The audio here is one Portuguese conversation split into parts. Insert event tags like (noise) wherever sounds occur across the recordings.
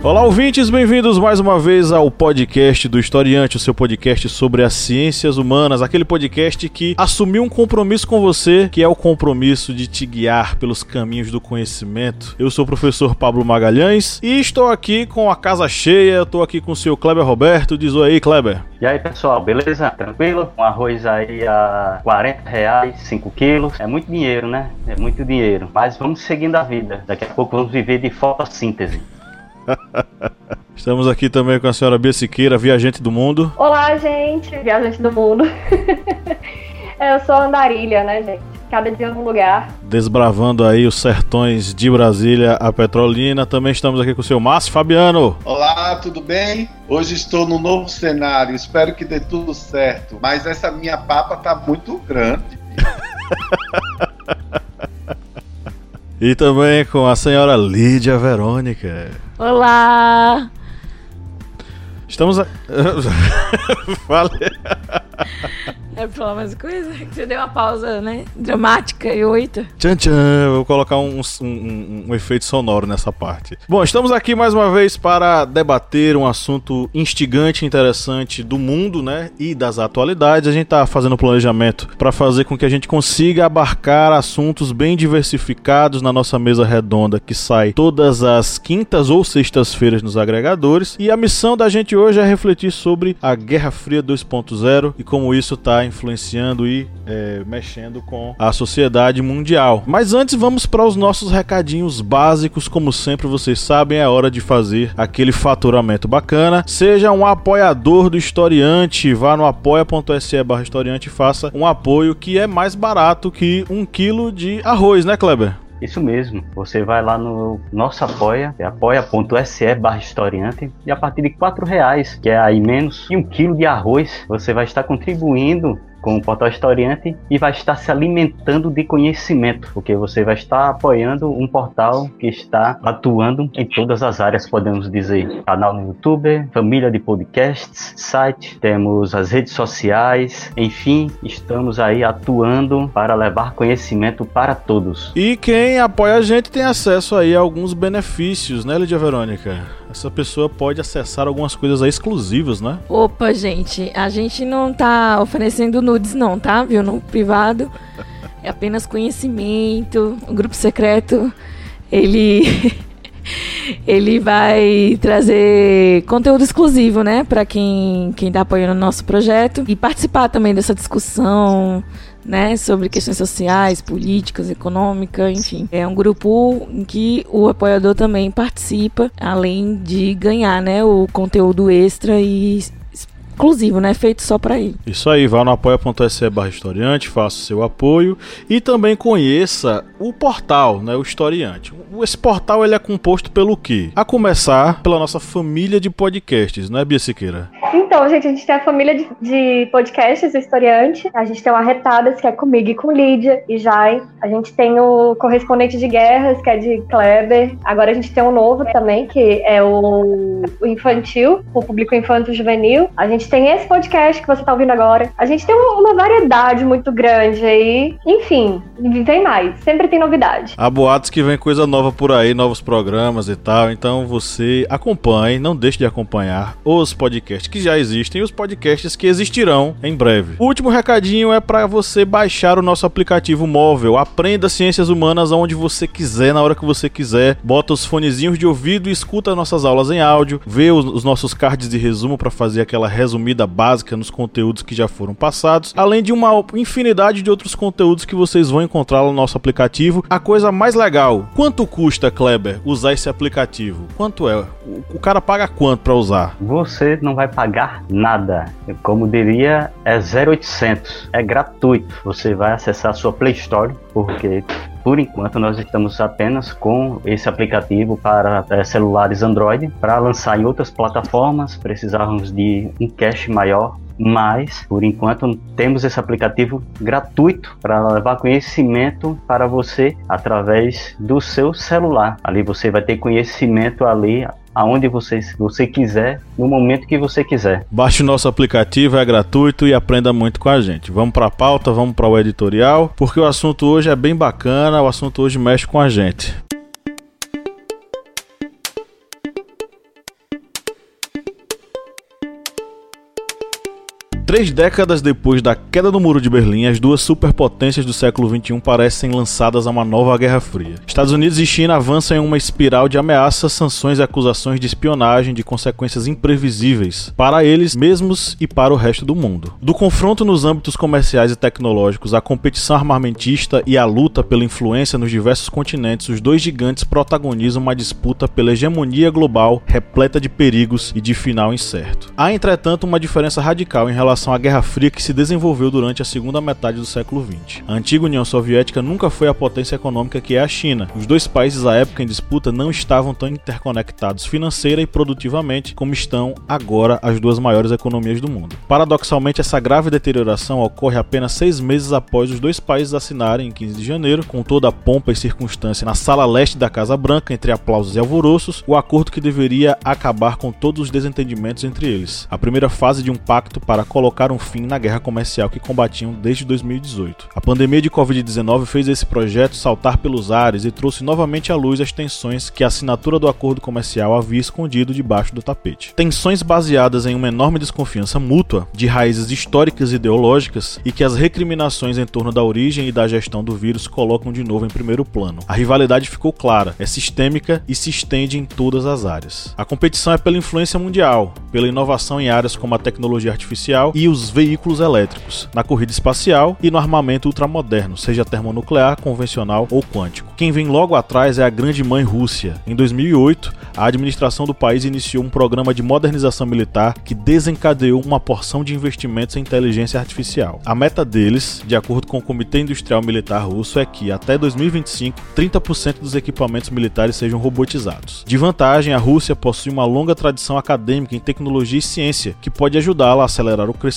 Olá, ouvintes, bem-vindos mais uma vez ao podcast do Historiante, o seu podcast sobre as ciências humanas, aquele podcast que assumiu um compromisso com você, que é o compromisso de te guiar pelos caminhos do conhecimento. Eu sou o professor Pablo Magalhães e estou aqui com a casa cheia, estou aqui com o seu Kleber Roberto. Diz oi aí, Kleber. E aí, pessoal, beleza? Tranquilo? Um arroz aí a 40 reais, 5 quilos. É muito dinheiro, né? É muito dinheiro. Mas vamos seguindo a vida. Daqui a pouco vamos viver de fotossíntese. (laughs) Estamos aqui também com a senhora Bia Siqueira, viajante do mundo. Olá, gente, viajante do mundo. (laughs) Eu sou andarilha, né, gente? Cada dia num lugar. Desbravando aí os sertões de Brasília a Petrolina. Também estamos aqui com o seu Márcio Fabiano. Olá, tudo bem? Hoje estou num novo cenário, espero que dê tudo certo. Mas essa minha papa tá muito grande. (laughs) E também com a senhora Lídia Verônica. Olá! Estamos. A... (laughs) Fale. (laughs) É pra falar mais coisa? Você deu uma pausa, né? Dramática e oita. Tchan tchan, vou colocar um, um, um, um, efeito sonoro nessa parte. Bom, estamos aqui mais uma vez para debater um assunto instigante e interessante do mundo, né? E das atualidades. A gente tá fazendo planejamento para fazer com que a gente consiga abarcar assuntos bem diversificados na nossa mesa redonda que sai todas as quintas ou sextas-feiras nos agregadores. E a missão da gente hoje é refletir sobre a Guerra Fria 2.0 e como isso tá influenciando e é, mexendo com a sociedade mundial. Mas antes vamos para os nossos recadinhos básicos, como sempre vocês sabem, é hora de fazer aquele faturamento bacana. Seja um apoiador do historiante, vá no apoia.se barra historiante e faça um apoio que é mais barato que um quilo de arroz, né Kleber? Isso mesmo, você vai lá no nosso apoia, é apoia.se barra historiante, e a partir de quatro reais, que é aí menos, e um quilo de arroz, você vai estar contribuindo com o portal historiante e vai estar se alimentando de conhecimento, porque você vai estar apoiando um portal que está atuando em todas as áreas, podemos dizer. Canal no YouTube, família de podcasts, site, temos as redes sociais, enfim, estamos aí atuando para levar conhecimento para todos. E quem apoia a gente tem acesso aí a alguns benefícios, né, Lídia Verônica? Essa pessoa pode acessar algumas coisas exclusivas, né? Opa, gente, a gente não tá oferecendo nudes não, tá? Viu? No privado. (laughs) É apenas conhecimento. O grupo secreto, ele (laughs) ele vai trazer conteúdo exclusivo, né, para quem quem tá apoiando o nosso projeto e participar também dessa discussão né, sobre questões sociais, políticas, econômicas, enfim. É um grupo em que o apoiador também participa, além de ganhar, né, o conteúdo extra e exclusivo, né? Feito só para ele. Isso aí, vá no apoia.se barra historiante, faça o seu apoio e também conheça o portal, né? O historiante. Esse portal ele é composto pelo quê? A começar pela nossa família de podcasts, não é, Bia Siqueira? Então, gente, a gente tem a família de, de podcasts historiante. A gente tem o Arretadas, que é comigo e com Lídia e Jai. A gente tem o Correspondente de Guerras, que é de Kleber. Agora a gente tem um novo também, que é o, o Infantil, o Público Infanto Juvenil. A gente tem esse podcast que você tá ouvindo agora. A gente tem uma variedade muito grande aí. Enfim, vem mais. Sempre tem novidade. Há boatos que vem coisa nova por aí, novos programas e tal. Então você acompanhe, não deixe de acompanhar os podcasts que já existem e os podcasts que existirão em breve. O último recadinho é para você baixar o nosso aplicativo móvel. Aprenda ciências humanas onde você quiser, na hora que você quiser. Bota os fonezinhos de ouvido e escuta nossas aulas em áudio. Vê os, os nossos cards de resumo para fazer aquela resumida básica nos conteúdos que já foram passados, além de uma infinidade de outros conteúdos que vocês vão encontrar no nosso aplicativo. A coisa mais legal, quanto custa, Kleber, usar esse aplicativo? Quanto é? O cara paga quanto para usar? Você não vai pagar nada. Como diria, é 0800. É gratuito. Você vai acessar a sua Play Store, porque por enquanto, nós estamos apenas com esse aplicativo para é, celulares Android. Para lançar em outras plataformas, precisávamos de um cache maior mas por enquanto temos esse aplicativo gratuito para levar conhecimento para você através do seu celular. Ali você vai ter conhecimento ali aonde você, você quiser, no momento que você quiser. Baixe o nosso aplicativo, é gratuito e aprenda muito com a gente. Vamos para a pauta, vamos para o editorial, porque o assunto hoje é bem bacana, o assunto hoje mexe com a gente. Três décadas depois da queda do Muro de Berlim, as duas superpotências do século XXI parecem lançadas a uma nova Guerra Fria. Estados Unidos e China avançam em uma espiral de ameaças, sanções e acusações de espionagem de consequências imprevisíveis para eles mesmos e para o resto do mundo. Do confronto nos âmbitos comerciais e tecnológicos, à competição armamentista e à luta pela influência nos diversos continentes, os dois gigantes protagonizam uma disputa pela hegemonia global repleta de perigos e de final incerto. Há, entretanto, uma diferença radical em relação relação à Guerra Fria que se desenvolveu durante a segunda metade do século XX. A antiga União Soviética nunca foi a potência econômica que é a China. Os dois países à época em disputa não estavam tão interconectados financeira e produtivamente como estão agora as duas maiores economias do mundo. Paradoxalmente, essa grave deterioração ocorre apenas seis meses após os dois países assinarem, em 15 de janeiro, com toda a pompa e circunstância, na sala leste da Casa Branca, entre aplausos e alvoroços, o acordo que deveria acabar com todos os desentendimentos entre eles. A primeira fase de um pacto para colocar colocaram fim na guerra comercial que combatiam desde 2018. A pandemia de Covid-19 fez esse projeto saltar pelos ares e trouxe novamente à luz as tensões que a assinatura do acordo comercial havia escondido debaixo do tapete. Tensões baseadas em uma enorme desconfiança mútua, de raízes históricas e ideológicas, e que as recriminações em torno da origem e da gestão do vírus colocam de novo em primeiro plano. A rivalidade ficou clara, é sistêmica e se estende em todas as áreas. A competição é pela influência mundial, pela inovação em áreas como a tecnologia artificial e os veículos elétricos, na corrida espacial e no armamento ultramoderno, seja termonuclear, convencional ou quântico. Quem vem logo atrás é a grande mãe Rússia. Em 2008, a administração do país iniciou um programa de modernização militar que desencadeou uma porção de investimentos em inteligência artificial. A meta deles, de acordo com o Comitê Industrial Militar Russo, é que até 2025, 30% dos equipamentos militares sejam robotizados. De vantagem, a Rússia possui uma longa tradição acadêmica em tecnologia e ciência, que pode ajudá-la a acelerar o crescimento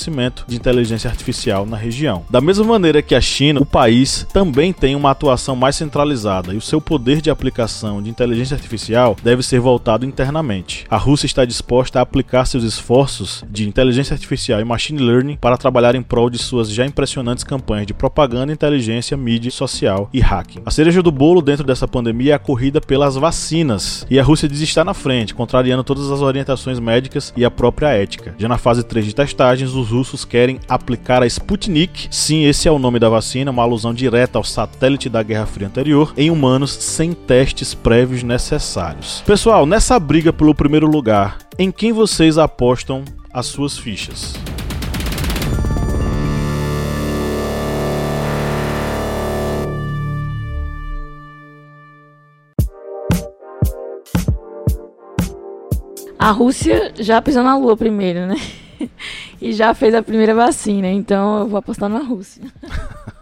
de inteligência artificial na região. Da mesma maneira que a China, o país também tem uma atuação mais centralizada e o seu poder de aplicação de inteligência artificial deve ser voltado internamente. A Rússia está disposta a aplicar seus esforços de inteligência artificial e machine learning para trabalhar em prol de suas já impressionantes campanhas de propaganda, inteligência, mídia social e hacking. A cereja do bolo dentro dessa pandemia é a corrida pelas vacinas, e a Rússia diz estar na frente, contrariando todas as orientações médicas e a própria ética. Já na fase 3 de testagens, os russos querem aplicar a Sputnik, sim, esse é o nome da vacina, uma alusão direta ao satélite da Guerra Fria anterior, em humanos sem testes prévios necessários. Pessoal, nessa briga pelo primeiro lugar, em quem vocês apostam as suas fichas? A Rússia já pisou na Lua primeiro, né? (laughs) e já fez a primeira vacina, então eu vou apostar na Rússia. (laughs)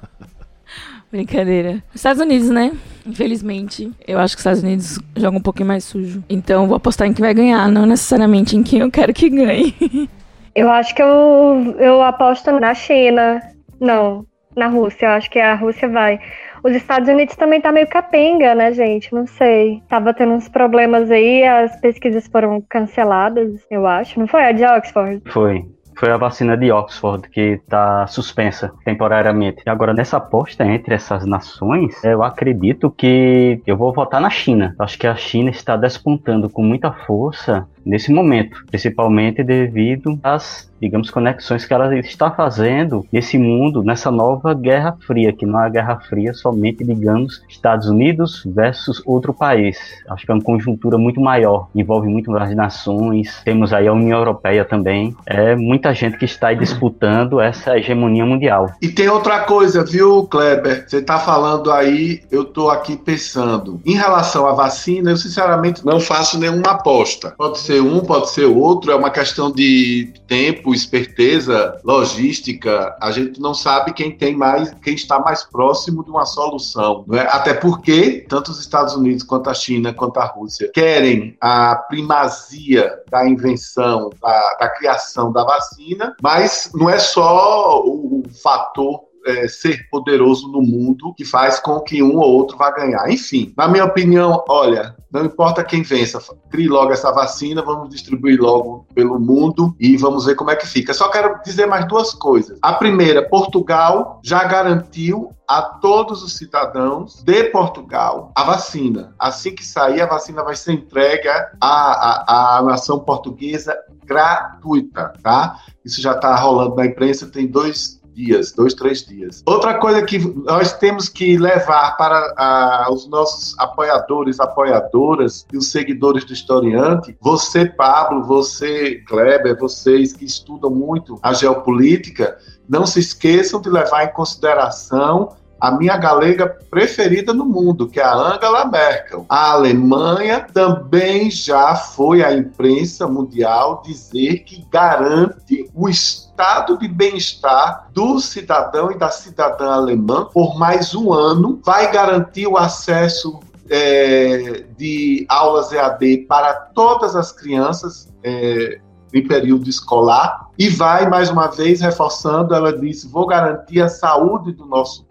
Brincadeira. Estados Unidos, né? Infelizmente, eu acho que os Estados Unidos jogam um pouquinho mais sujo. Então, eu vou apostar em quem vai ganhar, não necessariamente em quem eu quero que ganhe. (laughs) Eu acho que eu, eu aposto na China. Não, na Rússia. Eu acho que a Rússia vai. Os Estados Unidos também tá meio capenga, né, gente? Não sei. Tava tendo uns problemas aí, as pesquisas foram canceladas, eu acho. Não foi a de Oxford? Foi foi a vacina de Oxford que está suspensa temporariamente. E agora, nessa aposta entre essas nações, eu acredito que eu vou votar na China. Acho que a China está despontando com muita força nesse momento, principalmente devido às, digamos, conexões que ela está fazendo nesse mundo, nessa nova Guerra Fria, que não é a Guerra Fria somente, digamos, Estados Unidos versus outro país. Acho que é uma conjuntura muito maior, envolve muito mais nações, temos aí a União Europeia também, é muita gente que está aí disputando essa hegemonia mundial. E tem outra coisa, viu, Kleber? Você está falando aí, eu estou aqui pensando. Em relação à vacina, eu sinceramente não faço nenhuma aposta. Pode ser ser um, pode ser outro, é uma questão de tempo, esperteza, logística. A gente não sabe quem tem mais, quem está mais próximo de uma solução. É? Até porque tanto os Estados Unidos quanto a China, quanto a Rússia querem a primazia da invenção, da, da criação da vacina, mas não é só o fator é, ser poderoso no mundo que faz com que um ou outro vá ganhar. Enfim, na minha opinião, olha, não importa quem vença, crie logo essa vacina, vamos distribuir logo pelo mundo e vamos ver como é que fica. Só quero dizer mais duas coisas. A primeira, Portugal já garantiu a todos os cidadãos de Portugal a vacina. Assim que sair, a vacina vai ser entregue à, à, à nação portuguesa gratuita, tá? Isso já está rolando na imprensa, tem dois dias, dois, três dias. Outra coisa que nós temos que levar para a, os nossos apoiadores, apoiadoras e os seguidores do historiante, você, Pablo, você, Kleber, vocês que estudam muito a geopolítica, não se esqueçam de levar em consideração a minha galega preferida no mundo, que é a Angela Merkel. A Alemanha também já foi à imprensa mundial dizer que garante o estado de bem-estar do cidadão e da cidadã alemã por mais um ano, vai garantir o acesso é, de aulas EAD para todas as crianças. É, em período escolar e vai mais uma vez reforçando, ela disse, vou garantir a saúde do nosso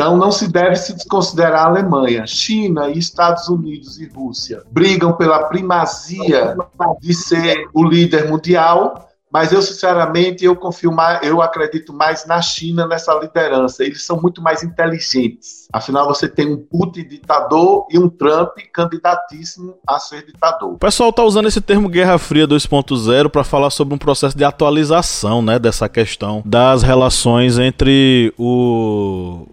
então, não se deve se desconsiderar a Alemanha. China e Estados Unidos e Rússia brigam pela primazia de ser o líder mundial, mas eu sinceramente eu confio mais, eu acredito mais na China nessa liderança. Eles são muito mais inteligentes. Afinal, você tem um Putin ditador e um Trump candidatíssimo a ser ditador. O pessoal está usando esse termo Guerra Fria 2.0 para falar sobre um processo de atualização, né, dessa questão das relações entre o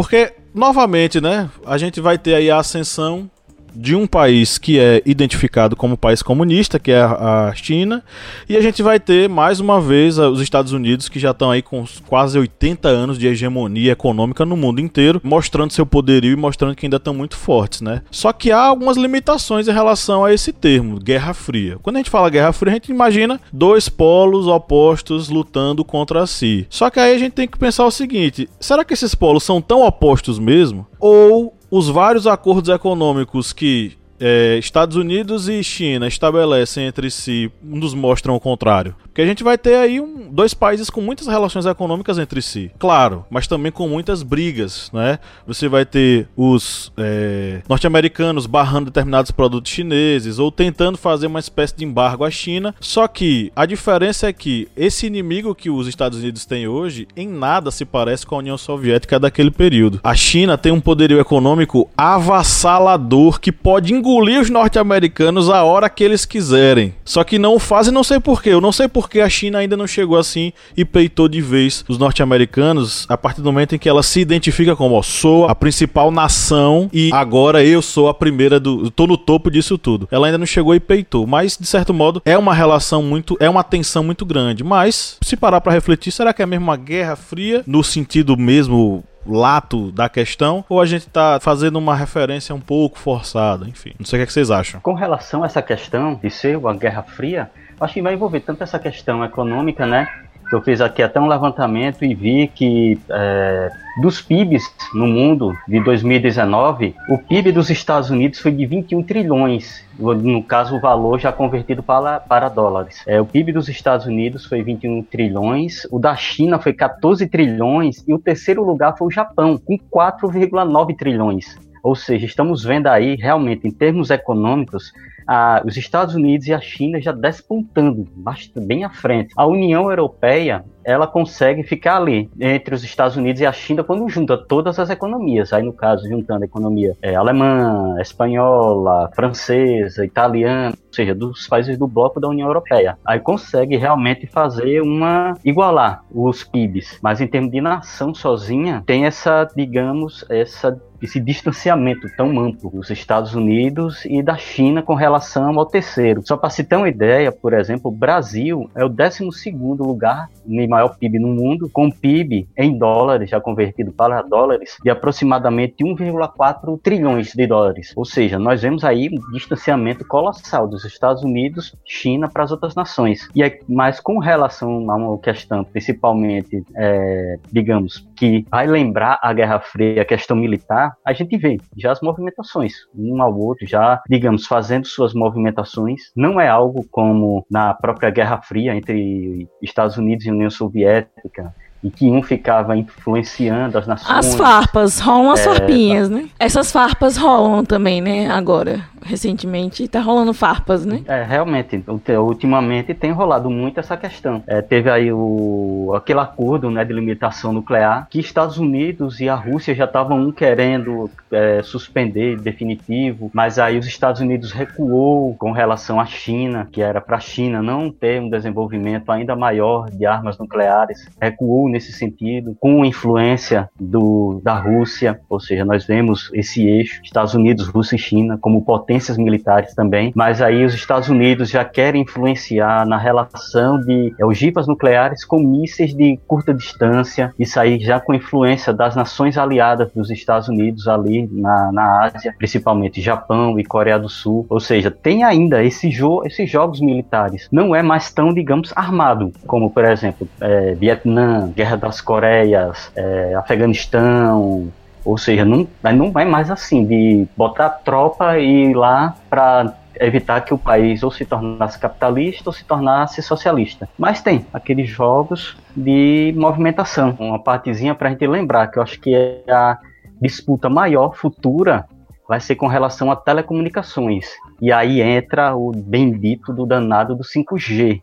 porque, novamente, né, a gente vai ter aí a ascensão de um país que é identificado como país comunista, que é a China, e a gente vai ter mais uma vez os Estados Unidos que já estão aí com quase 80 anos de hegemonia econômica no mundo inteiro, mostrando seu poderio e mostrando que ainda estão muito fortes, né? Só que há algumas limitações em relação a esse termo, Guerra Fria. Quando a gente fala Guerra Fria, a gente imagina dois polos opostos lutando contra si. Só que aí a gente tem que pensar o seguinte: será que esses polos são tão opostos mesmo? Ou os vários acordos econômicos que é, Estados Unidos e China estabelecem entre si nos mostram o contrário. Porque a gente vai ter aí um, dois países com muitas relações econômicas entre si, claro, mas também com muitas brigas, né? Você vai ter os é, norte-americanos barrando determinados produtos chineses ou tentando fazer uma espécie de embargo à China. Só que a diferença é que esse inimigo que os Estados Unidos têm hoje em nada se parece com a União Soviética daquele período. A China tem um poderio econômico avassalador que pode engolir engolir os norte-americanos a hora que eles quiserem. Só que não fazem, não sei porquê. Eu não sei porque a China ainda não chegou assim e peitou de vez os norte-americanos a partir do momento em que ela se identifica como ó, sou a principal nação e agora eu sou a primeira do. Tô no topo disso tudo. Ela ainda não chegou e peitou. Mas, de certo modo, é uma relação muito. É uma tensão muito grande. Mas, se parar para refletir, será que é mesmo uma guerra fria? No sentido mesmo lato da questão ou a gente está fazendo uma referência um pouco forçada, enfim. Não sei o que, é que vocês acham. Com relação a essa questão de ser uma guerra fria, acho que vai envolver tanto essa questão econômica, né? Eu fiz aqui até um levantamento e vi que é, dos PIBs no mundo de 2019, o PIB dos Estados Unidos foi de 21 trilhões, no caso o valor já convertido para, para dólares. É, o PIB dos Estados Unidos foi 21 trilhões, o da China foi 14 trilhões e o terceiro lugar foi o Japão, com 4,9 trilhões. Ou seja, estamos vendo aí realmente em termos econômicos a, os Estados Unidos e a China já despontando bastante, bem à frente. A União Europeia ela consegue ficar ali entre os Estados Unidos e a China quando junta todas as economias. Aí no caso juntando a economia é, alemã, espanhola, francesa, italiana, ou seja, dos países do bloco da União Europeia. Aí consegue realmente fazer uma igualar os PIBs, mas em termos de nação sozinha tem essa, digamos, essa esse distanciamento tão amplo dos Estados Unidos e da China com relação ao terceiro. Só para se ter uma ideia, por exemplo, o Brasil é o 12 lugar em maior PIB no mundo, com PIB em dólares, já convertido para dólares, de aproximadamente 1,4 trilhões de dólares. Ou seja, nós vemos aí um distanciamento colossal dos Estados Unidos, China para as outras nações. E é, mas com relação a uma questão, principalmente, é, digamos, que vai lembrar a Guerra Fria, a questão militar, a gente vê já as movimentações, um ao outro, já, digamos, fazendo suas movimentações. Não é algo como na própria Guerra Fria entre Estados Unidos e União Soviética, e que um ficava influenciando as nações. As farpas, rolam as é, farpinhas, né? Essas farpas rolam também, né? Agora, recentemente, tá rolando farpas, né? É, realmente, ultimamente tem rolado muito essa questão. É, teve aí o, aquele acordo né, de limitação nuclear que Estados Unidos e a Rússia já estavam um querendo é, suspender definitivo, mas aí os Estados Unidos recuou com relação à China, que era para a China não ter um desenvolvimento ainda maior de armas nucleares, recuou nesse sentido, com influência do, da Rússia, ou seja, nós vemos esse eixo, Estados Unidos, Rússia e China, como potências militares também, mas aí os Estados Unidos já querem influenciar na relação de é, ogivas nucleares com mísseis de curta distância, isso aí já com influência das nações aliadas dos Estados Unidos ali na, na Ásia, principalmente Japão e Coreia do Sul, ou seja, tem ainda esse jo esses jogos militares, não é mais tão, digamos, armado, como por exemplo, é, Vietnã, Guerra das Coreias, é, Afeganistão, ou seja, não, não vai mais assim, de botar tropa e ir lá para evitar que o país ou se tornasse capitalista ou se tornasse socialista. Mas tem aqueles jogos de movimentação, uma partezinha para a gente lembrar, que eu acho que é a disputa maior futura vai ser com relação a telecomunicações. E aí entra o bendito do danado do 5G,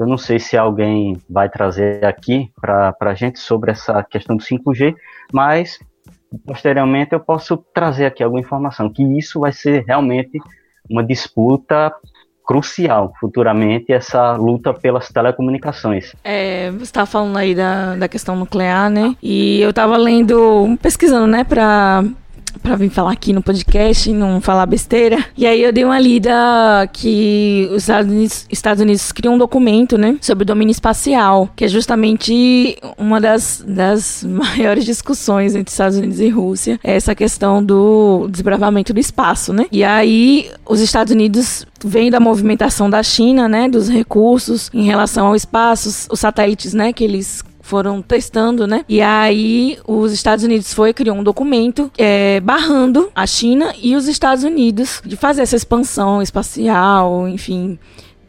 eu não sei se alguém vai trazer aqui para a gente sobre essa questão do 5G, mas posteriormente eu posso trazer aqui alguma informação, que isso vai ser realmente uma disputa crucial futuramente essa luta pelas telecomunicações. É, você estava falando aí da, da questão nuclear, né? E eu estava lendo, pesquisando, né, para para vir falar aqui no podcast e não falar besteira. E aí eu dei uma lida que os Estados Unidos, Estados Unidos criam um documento, né, sobre o domínio espacial, que é justamente uma das, das (laughs) maiores discussões entre Estados Unidos e Rússia, é essa questão do desbravamento do espaço, né? E aí os Estados Unidos vem da movimentação da China, né, dos recursos em relação ao espaço, os satélites, né, que eles foram testando, né? E aí os Estados Unidos foi criou um documento é, barrando a China e os Estados Unidos de fazer essa expansão espacial, enfim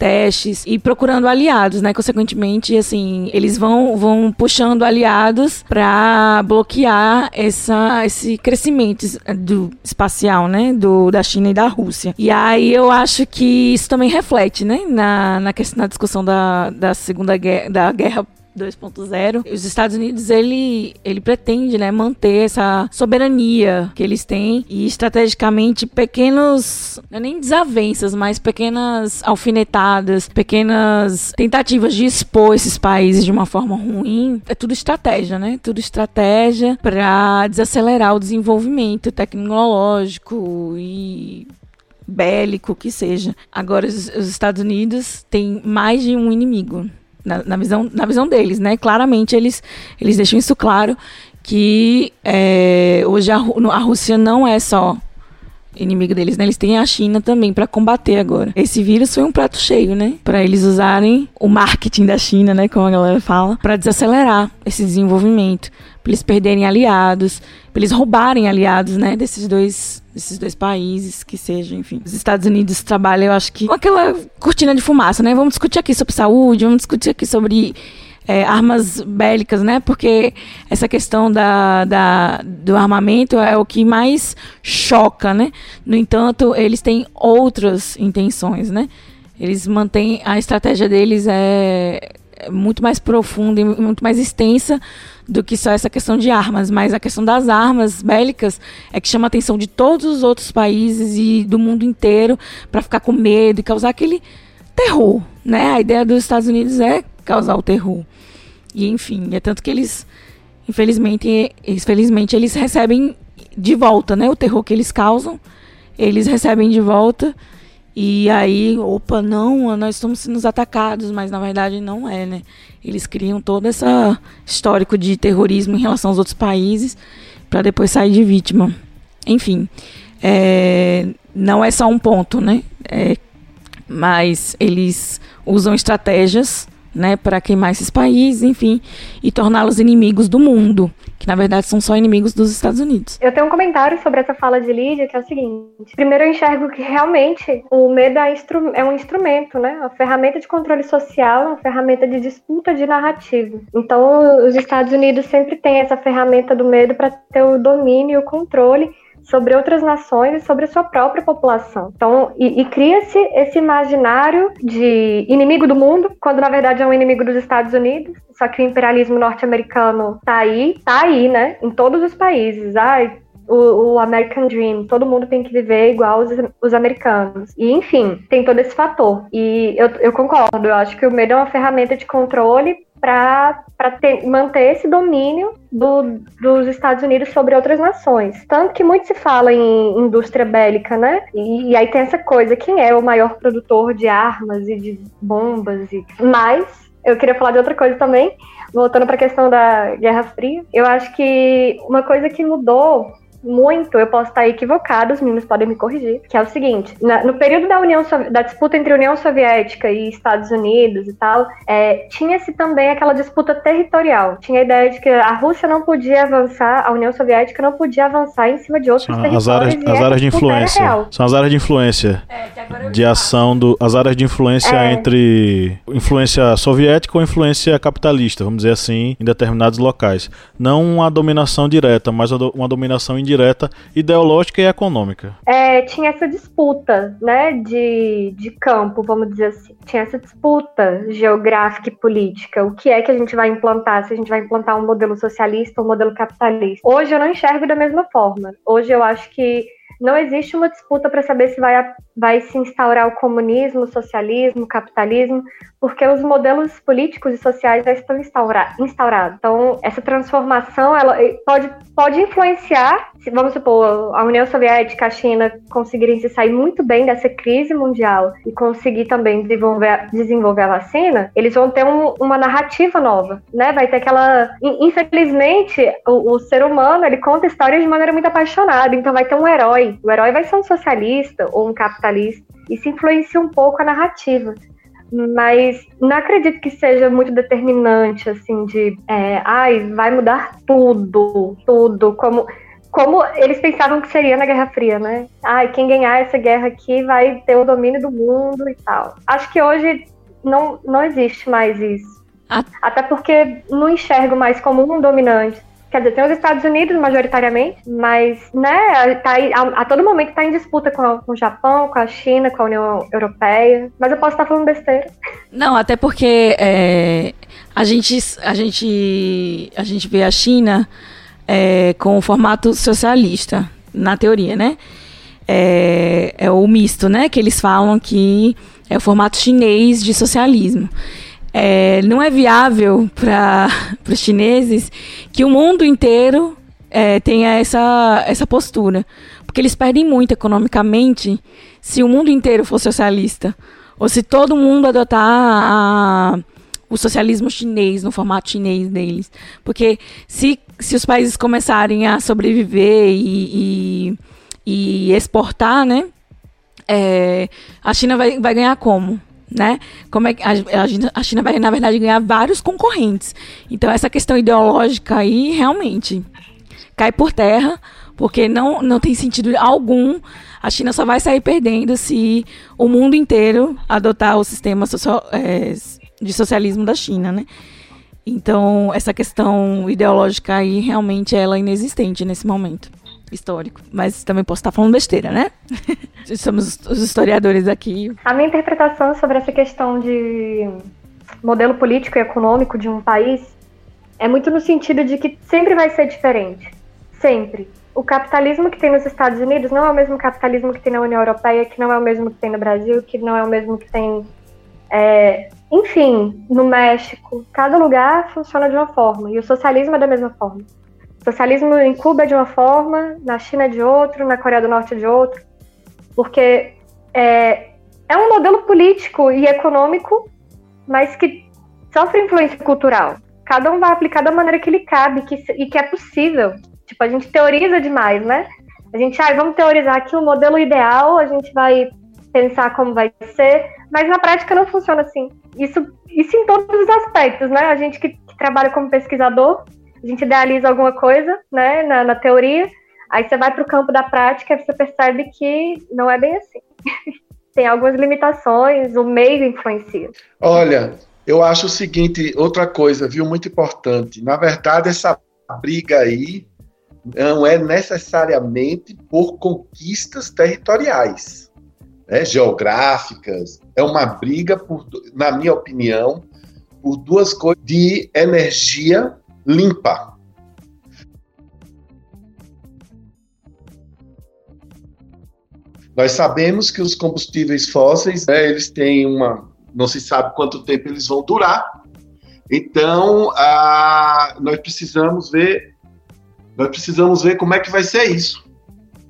testes e procurando aliados, né? Consequentemente, assim, eles vão, vão puxando aliados para bloquear essa, esse crescimento do espacial, né? Do, da China e da Rússia. E aí eu acho que isso também reflete, né? Na, na, questão, na discussão da, da segunda guerra, da guerra 2.0. Os Estados Unidos ele, ele pretende né, manter essa soberania que eles têm e estrategicamente pequenos, não é nem desavenças, mas pequenas alfinetadas, pequenas tentativas de expor esses países de uma forma ruim. É tudo estratégia, né? Tudo estratégia para desacelerar o desenvolvimento tecnológico e bélico que seja. Agora os, os Estados Unidos têm mais de um inimigo na, na, visão, na visão deles, né? Claramente eles, eles deixam isso claro que é, hoje a, a Rússia não é só inimigo deles, né? Eles têm a China também para combater agora. Esse vírus foi um prato cheio, né? Para eles usarem o marketing da China, né, como a galera fala, para desacelerar esse desenvolvimento, para eles perderem aliados, para eles roubarem aliados, né, desses dois desses dois países, que seja, enfim. Os Estados Unidos trabalham, eu acho que com aquela cortina de fumaça, né? Vamos discutir aqui sobre saúde, vamos discutir aqui sobre é, armas bélicas, né? Porque essa questão da, da, do armamento é o que mais choca, né? No entanto, eles têm outras intenções, né? Eles mantêm a estratégia deles é, muito mais profunda e muito mais extensa do que só essa questão de armas, mas a questão das armas bélicas é que chama a atenção de todos os outros países e do mundo inteiro para ficar com medo e causar aquele terror, né? A ideia dos Estados Unidos é causar o terror. E enfim, é tanto que eles, infelizmente, infelizmente eles recebem de volta, né? O terror que eles causam, eles recebem de volta. E aí, opa, não, nós estamos sendo atacados, mas na verdade não é, né? Eles criam todo esse histórico de terrorismo em relação aos outros países para depois sair de vítima. Enfim, é, não é só um ponto, né? É, mas eles usam estratégias né, para queimar esses países, enfim, e torná-los inimigos do mundo. Que na verdade são só inimigos dos Estados Unidos. Eu tenho um comentário sobre essa fala de Lídia, que é o seguinte: primeiro, eu enxergo que realmente o medo é, é um instrumento, né? Uma ferramenta de controle social, uma ferramenta de disputa de narrativa. Então, os Estados Unidos sempre têm essa ferramenta do medo para ter o domínio e o controle sobre outras nações e sobre a sua própria população. Então, e, e cria-se esse imaginário de inimigo do mundo, quando na verdade é um inimigo dos Estados Unidos. Só que o imperialismo norte-americano tá aí, tá aí, né? Em todos os países. Ai, o, o, American Dream, todo mundo tem que viver igual os, os, americanos. E, enfim, tem todo esse fator. E eu, eu concordo, eu acho que o medo é uma ferramenta de controle para manter esse domínio do, dos Estados Unidos sobre outras nações. Tanto que muito se fala em indústria bélica, né? E, e, aí tem essa coisa, quem é o maior produtor de armas e de bombas? E... Mas eu queria falar de outra coisa também, voltando para a questão da Guerra Fria. Eu acho que uma coisa que mudou muito, eu posso estar equivocado, os meninos podem me corrigir, que é o seguinte, na, no período da União da disputa entre União Soviética e Estados Unidos e tal, é, tinha-se também aquela disputa territorial. Tinha a ideia de que a Rússia não podia avançar, a União Soviética não podia avançar em cima de outros São territórios. As áreas, as áreas de influência. São as áreas de influência. É, de ação do. As áreas de influência é. entre influência soviética ou influência capitalista, vamos dizer assim, em determinados locais. Não uma dominação direta, mas uma dominação indireta direta ideológica e econômica. É, tinha essa disputa, né, de, de campo, vamos dizer assim. Tinha essa disputa geográfica e política. O que é que a gente vai implantar? Se a gente vai implantar um modelo socialista ou um modelo capitalista. Hoje eu não enxergo da mesma forma. Hoje eu acho que não existe uma disputa para saber se vai, vai se instaurar o comunismo, o socialismo, o capitalismo, porque os modelos políticos e sociais já estão instaura, instaurados. Então, essa transformação ela eh, pode, pode influenciar, vamos supor, a União Soviética, a China conseguirem se sair muito bem dessa crise mundial e conseguir também desenvolver, desenvolver a vacina, eles vão ter um, uma narrativa nova, né? Vai ter aquela... Infelizmente, o, o ser humano, ele conta histórias de maneira muito apaixonada, então vai ter um herói o herói vai ser um socialista ou um capitalista. Isso influencia um pouco a narrativa. Mas não acredito que seja muito determinante, assim, de é, ai, vai mudar tudo, tudo, como, como eles pensavam que seria na Guerra Fria, né? Ai, quem ganhar essa guerra aqui vai ter o domínio do mundo e tal. Acho que hoje não, não existe mais isso. Até porque não enxergo mais como um dominante. Quer dizer, tem os Estados Unidos majoritariamente, mas, né, tá a, a, todo momento está em disputa com, com, o Japão, com a China, com a União Europeia. Mas eu posso estar falando besteira. Não, até porque é, a, gente, a, gente, a gente vê a China é, com o formato socialista, na teoria, né? É, é o misto, né? Que eles falam que é o formato chinês de socialismo é, não é viável para (laughs) os chineses que o mundo inteiro é, tenha essa, essa postura. Porque eles perdem muito economicamente se o mundo inteiro for socialista. Ou se todo mundo adotar a, o socialismo chinês, no formato chinês deles. Porque se, se os países começarem a sobreviver e, e, e exportar, né? É, a China vai, vai ganhar como? Né? Como é que a, a China vai, na verdade, ganhar vários concorrentes. Então, essa questão ideológica aí, realmente, cai por terra, porque não, não tem sentido algum. A China só vai sair perdendo se o mundo inteiro adotar o sistema social, é, de socialismo da China, né? Então, essa questão ideológica aí, realmente, ela é inexistente nesse momento histórico. Mas também posso estar falando besteira, né? (laughs) Somos os historiadores aqui. A minha interpretação sobre essa questão de modelo político e econômico de um país é muito no sentido de que sempre vai ser diferente. Sempre. O capitalismo que tem nos Estados Unidos não é o mesmo capitalismo que tem na União Europeia, que não é o mesmo que tem no Brasil, que não é o mesmo que tem. É, enfim, no México. Cada lugar funciona de uma forma. E o socialismo é da mesma forma. Socialismo em Cuba é de uma forma, na China é de outro, na Coreia do Norte é de outro, porque é, é um modelo político e econômico, mas que sofre influência cultural. Cada um vai aplicar da maneira que lhe cabe que, e que é possível. Tipo, a gente teoriza demais, né? A gente, ah, vamos teorizar aqui o um modelo ideal, a gente vai pensar como vai ser, mas na prática não funciona assim. Isso, isso em todos os aspectos, né? A gente que, que trabalha como pesquisador a gente idealiza alguma coisa, né, na, na teoria, aí você vai para o campo da prática e você percebe que não é bem assim. (laughs) Tem algumas limitações, o meio influencia. Olha, eu acho o seguinte, outra coisa, viu, muito importante. Na verdade, essa briga aí não é necessariamente por conquistas territoriais, né, geográficas. É uma briga, por, na minha opinião, por duas coisas de energia limpa. Nós sabemos que os combustíveis fósseis, né, eles têm uma, não se sabe quanto tempo eles vão durar. Então, a, nós precisamos ver, nós precisamos ver como é que vai ser isso.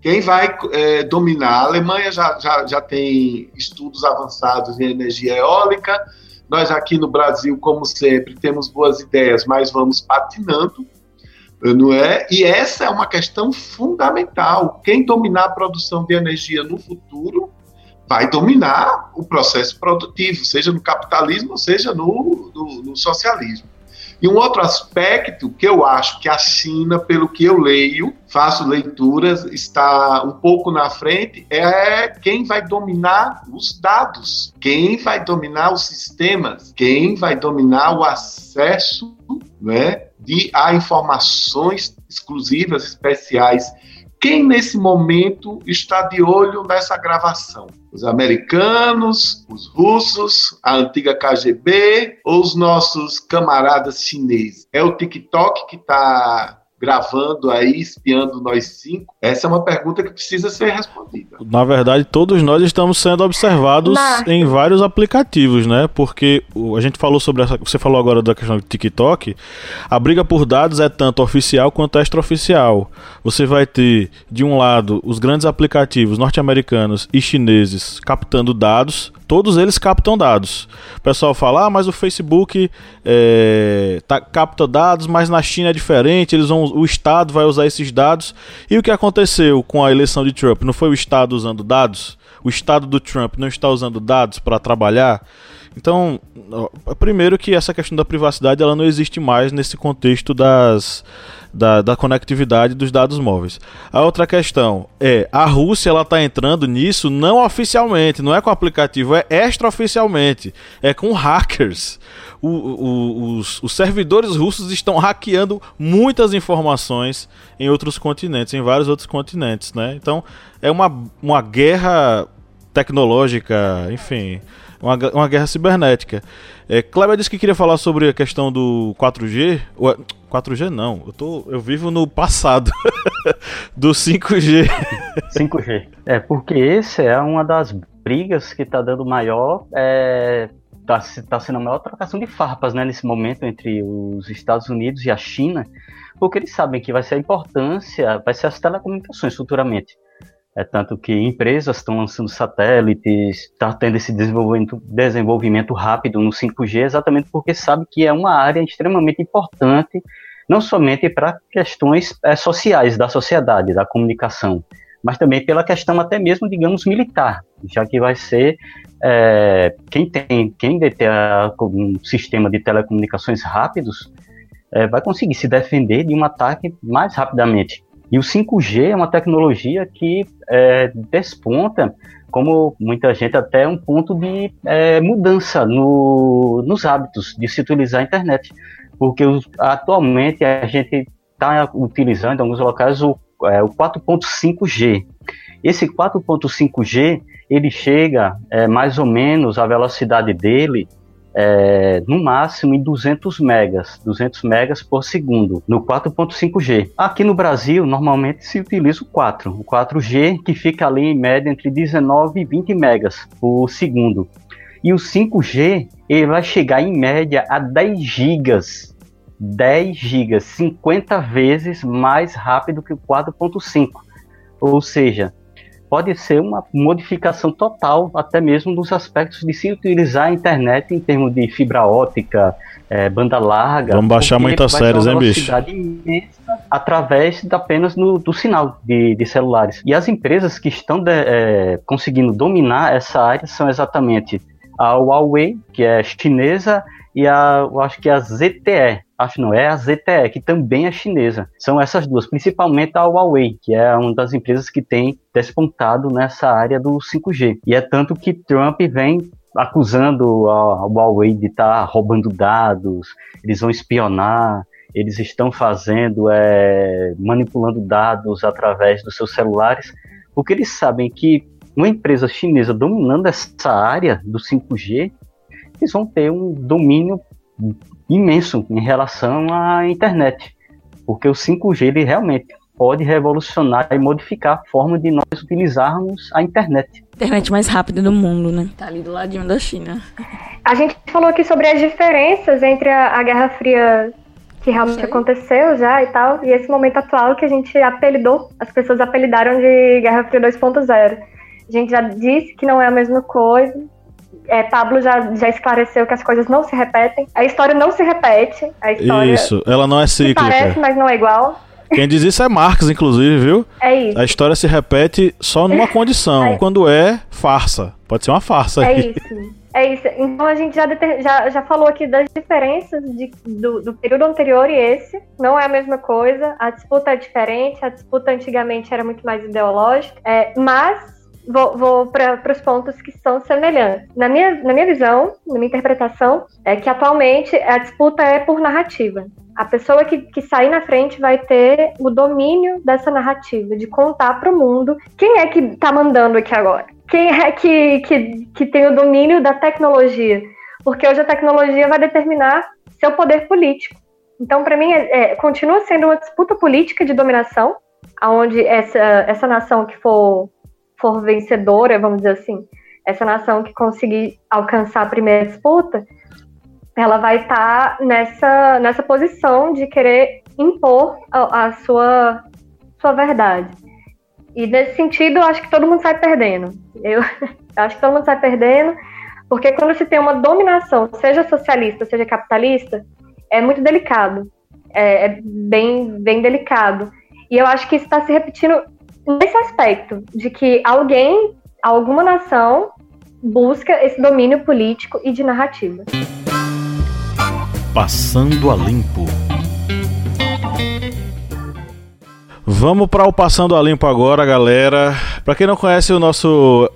Quem vai é, dominar? A Alemanha já, já, já tem estudos avançados em energia eólica. Nós aqui no Brasil, como sempre, temos boas ideias, mas vamos patinando não é? E essa é uma questão fundamental. Quem dominar a produção de energia no futuro vai dominar o processo produtivo, seja no capitalismo, seja no, no, no socialismo. E um outro aspecto que eu acho que a China, pelo que eu leio, faço leituras, está um pouco na frente, é quem vai dominar os dados, quem vai dominar os sistemas, quem vai dominar o acesso né, de a informações exclusivas, especiais. Quem nesse momento está de olho nessa gravação? Os americanos, os russos, a antiga KGB ou os nossos camaradas chineses? É o TikTok que está gravando aí, espiando nós cinco? Essa é uma pergunta que precisa ser respondida. Na verdade, todos nós estamos sendo observados em vários aplicativos, né? Porque a gente falou sobre essa. Você falou agora da questão do TikTok. A briga por dados é tanto oficial quanto extraoficial. Você vai ter, de um lado, os grandes aplicativos norte-americanos e chineses captando dados todos eles captam dados. O pessoal fala, ah, mas o Facebook é, tá, capta dados, mas na China é diferente, eles vão, o Estado vai usar esses dados. E o que aconteceu com a eleição de Trump? Não foi o Estado usando dados? O Estado do Trump não está usando dados para trabalhar? Então, primeiro que essa questão da privacidade ela não existe mais nesse contexto das da, da conectividade dos dados móveis. A outra questão é, a Rússia ela está entrando nisso não oficialmente, não é com aplicativo, é extraoficialmente, é com hackers. O, o, os, os servidores russos estão hackeando muitas informações em outros continentes, em vários outros continentes, né? Então é uma, uma guerra tecnológica, enfim, uma, uma guerra cibernética. É, Kleber disse que queria falar sobre a questão do 4G. 4G não, eu, tô, eu vivo no passado (laughs) do 5G. 5G. É, porque esse é uma das brigas que está dando maior. É, tá, tá sendo a maior trocação de farpas né, nesse momento entre os Estados Unidos e a China, porque eles sabem que vai ser a importância, vai ser as telecomunicações futuramente. É tanto que empresas estão lançando satélites, está tendo esse desenvolvimento, desenvolvimento rápido no 5G, exatamente porque sabe que é uma área extremamente importante, não somente para questões é, sociais da sociedade, da comunicação, mas também pela questão até mesmo, digamos, militar, já que vai ser é, quem tem, quem detém um sistema de telecomunicações rápidos, é, vai conseguir se defender de um ataque mais rapidamente. E o 5G é uma tecnologia que é, desponta, como muita gente, até um ponto de é, mudança no, nos hábitos de se utilizar a internet. Porque atualmente a gente está utilizando em alguns locais o, é, o 4.5G. Esse 4.5G ele chega é, mais ou menos a velocidade dele é, no máximo em 200 megas, 200 megas por segundo, no 4.5G. Aqui no Brasil, normalmente se utiliza o 4, o 4G, que fica ali em média entre 19 e 20 megas por segundo. E o 5G, ele vai chegar em média a 10 gigas. 10 gigas, 50 vezes mais rápido que o 4.5. Ou seja, pode ser uma modificação total, até mesmo dos aspectos de se utilizar a internet em termos de fibra ótica, é, banda larga. Vamos baixar muitas séries, hein, bicho? através de apenas no, do sinal de, de, celulares. E as empresas que estão de, é, conseguindo dominar essa área são exatamente a Huawei, que é chinesa, e a, eu acho que a ZTE, acho não, é a ZTE, que também é chinesa. São essas duas, principalmente a Huawei, que é uma das empresas que tem despontado nessa área do 5G. E é tanto que Trump vem acusando a Huawei de estar tá roubando dados, eles vão espionar, eles estão fazendo, é, manipulando dados através dos seus celulares, porque eles sabem que uma empresa chinesa dominando essa área do 5G, eles vão ter um domínio imenso em relação à internet, porque o 5G ele realmente pode revolucionar e modificar a forma de nós utilizarmos a internet. Internet mais rápida do mundo, né? Tá ali do ladinho da China. A gente falou aqui sobre as diferenças entre a, a Guerra Fria que realmente aconteceu já e tal, e esse momento atual que a gente apelidou, as pessoas apelidaram de Guerra Fria 2.0. A gente já disse que não é a mesma coisa. É, Pablo já, já esclareceu que as coisas não se repetem. A história não se repete. A história Isso, ela não é cíclica. Parece, mas não é igual. Quem diz isso é Marx, inclusive, viu? É isso. A história se repete só numa (laughs) condição, é. quando é farsa. Pode ser uma farsa. É isso. É isso. Então a gente já, já, já falou aqui das diferenças de, do, do, período anterior e esse. Não é a mesma coisa. A disputa é diferente. A disputa antigamente era muito mais ideológica. É, mas vou, vou para os pontos que são semelhantes. Na minha, na minha visão, na minha interpretação, é que atualmente a disputa é por narrativa. A pessoa que, que sair na frente vai ter o domínio dessa narrativa, de contar para o mundo quem é que está mandando aqui agora quem é que, que, que tem o domínio da tecnologia. Porque hoje a tecnologia vai determinar seu poder político. Então, para mim, é, é, continua sendo uma disputa política de dominação, onde essa, essa nação que for, for vencedora, vamos dizer assim, essa nação que conseguir alcançar a primeira disputa, ela vai estar tá nessa, nessa posição de querer impor a, a sua, sua verdade. E nesse sentido, eu acho que todo mundo sai perdendo. Eu, (laughs) eu acho que todo mundo sai perdendo, porque quando se tem uma dominação, seja socialista, seja capitalista, é muito delicado. É, é bem, bem delicado. E eu acho que isso está se repetindo nesse aspecto, de que alguém, alguma nação, busca esse domínio político e de narrativa. Passando a limpo. Vamos para o Passando a Limpo agora, galera. Para quem não conhece o nosso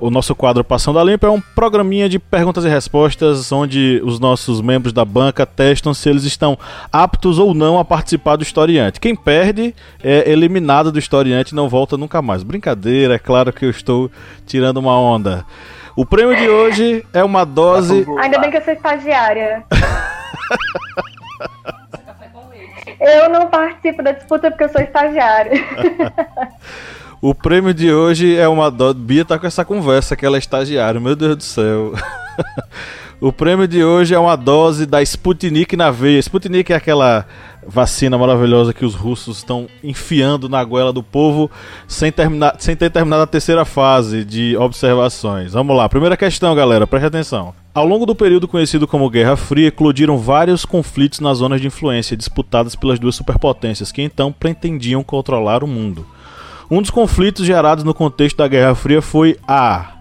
o, nosso quadro Passando a Limpo é um programinha de perguntas e respostas onde os nossos membros da banca testam se eles estão aptos ou não a participar do historiante. Quem perde é eliminado do historiante e não volta nunca mais. Brincadeira, é claro que eu estou tirando uma onda. O prêmio de hoje é uma dose. Ainda bem que eu sou estagiária. (laughs) Eu não participo da disputa porque eu sou estagiária. (laughs) o prêmio de hoje é uma dose. Bia tá com essa conversa que ela é estagiária, meu Deus do céu. (laughs) o prêmio de hoje é uma dose da Sputnik na veia. Sputnik é aquela vacina maravilhosa que os russos estão enfiando na goela do povo sem, terminar, sem ter terminado a terceira fase de observações. Vamos lá, primeira questão, galera, preste atenção. Ao longo do período conhecido como Guerra Fria, eclodiram vários conflitos nas zonas de influência disputadas pelas duas superpotências, que então pretendiam controlar o mundo. Um dos conflitos gerados no contexto da Guerra Fria foi a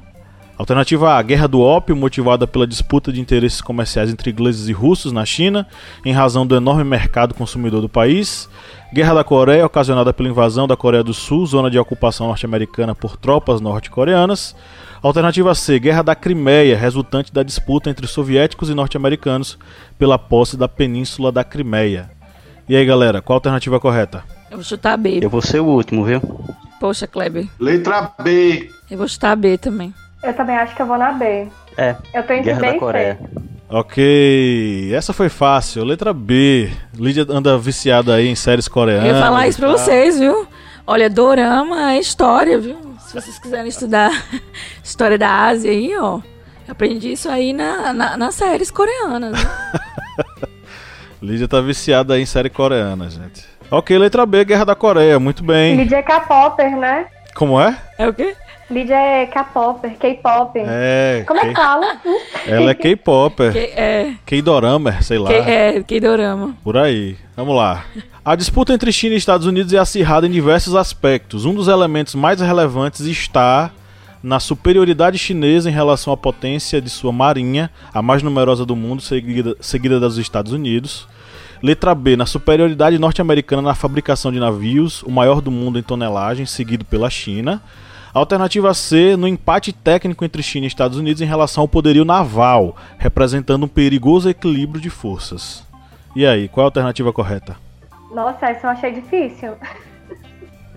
Alternativa A, Guerra do Ópio, motivada pela disputa de interesses comerciais entre ingleses e russos na China, em razão do enorme mercado consumidor do país. Guerra da Coreia, ocasionada pela invasão da Coreia do Sul, zona de ocupação norte-americana por tropas norte-coreanas. Alternativa C, Guerra da Crimeia, resultante da disputa entre soviéticos e norte-americanos pela posse da península da Crimeia. E aí, galera, qual a alternativa correta? Eu vou chutar B. Eu vou ser o último, viu? Poxa, Kleber. Letra B. Eu vou chutar B também. Eu também acho que eu vou na B. É. Eu tô entre Guerra B da Coreia. Ok, essa foi fácil. Letra B. Lídia anda viciada aí em séries coreanas. Eu ia falar isso pra vocês, viu? Olha, dorama é história, viu? Se vocês quiserem estudar (laughs) história da Ásia aí, ó. Eu aprendi isso aí na, na, nas séries coreanas. Né? (laughs) Lídia tá viciada aí em série coreana, gente. Ok, letra B, Guerra da Coreia, muito bem. Lídia é K-Popper, né? Como é? É o quê? Lídia é K-Popper, K-Pop. É. Como é que fala? Ela é K-Popper. É. K-Dorama, sei lá. É, K-Dorama. Por aí. Vamos lá. A disputa entre China e Estados Unidos é acirrada em diversos aspectos. Um dos elementos mais relevantes está na superioridade chinesa em relação à potência de sua marinha, a mais numerosa do mundo, seguida, seguida dos Estados Unidos. Letra B, na superioridade norte-americana na fabricação de navios, o maior do mundo em tonelagem, seguido pela China. Alternativa C, no empate técnico entre China e Estados Unidos em relação ao poderio naval, representando um perigoso equilíbrio de forças. E aí, qual é a alternativa correta? Nossa, essa eu achei difícil.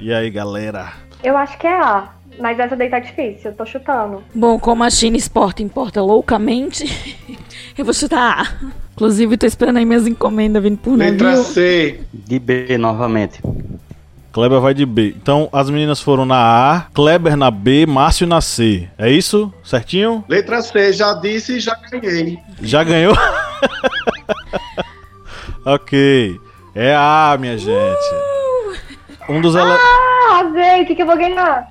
E aí, galera? Eu acho que é A, mas essa daí tá difícil, eu tô chutando. Bom, como a China exporta e importa loucamente, (laughs) eu vou chutar A. Inclusive, tô esperando aí minhas encomendas vindo por Letra navio. C. De B novamente. Kleber vai de B. Então, as meninas foram na A, Kleber na B, Márcio na C. É isso? Certinho? Letra C, já disse e já ganhei. Já ganhou? (laughs) ok. É A, minha gente. Um dos ele... Ah, arrasei, o que, que eu vou ganhar?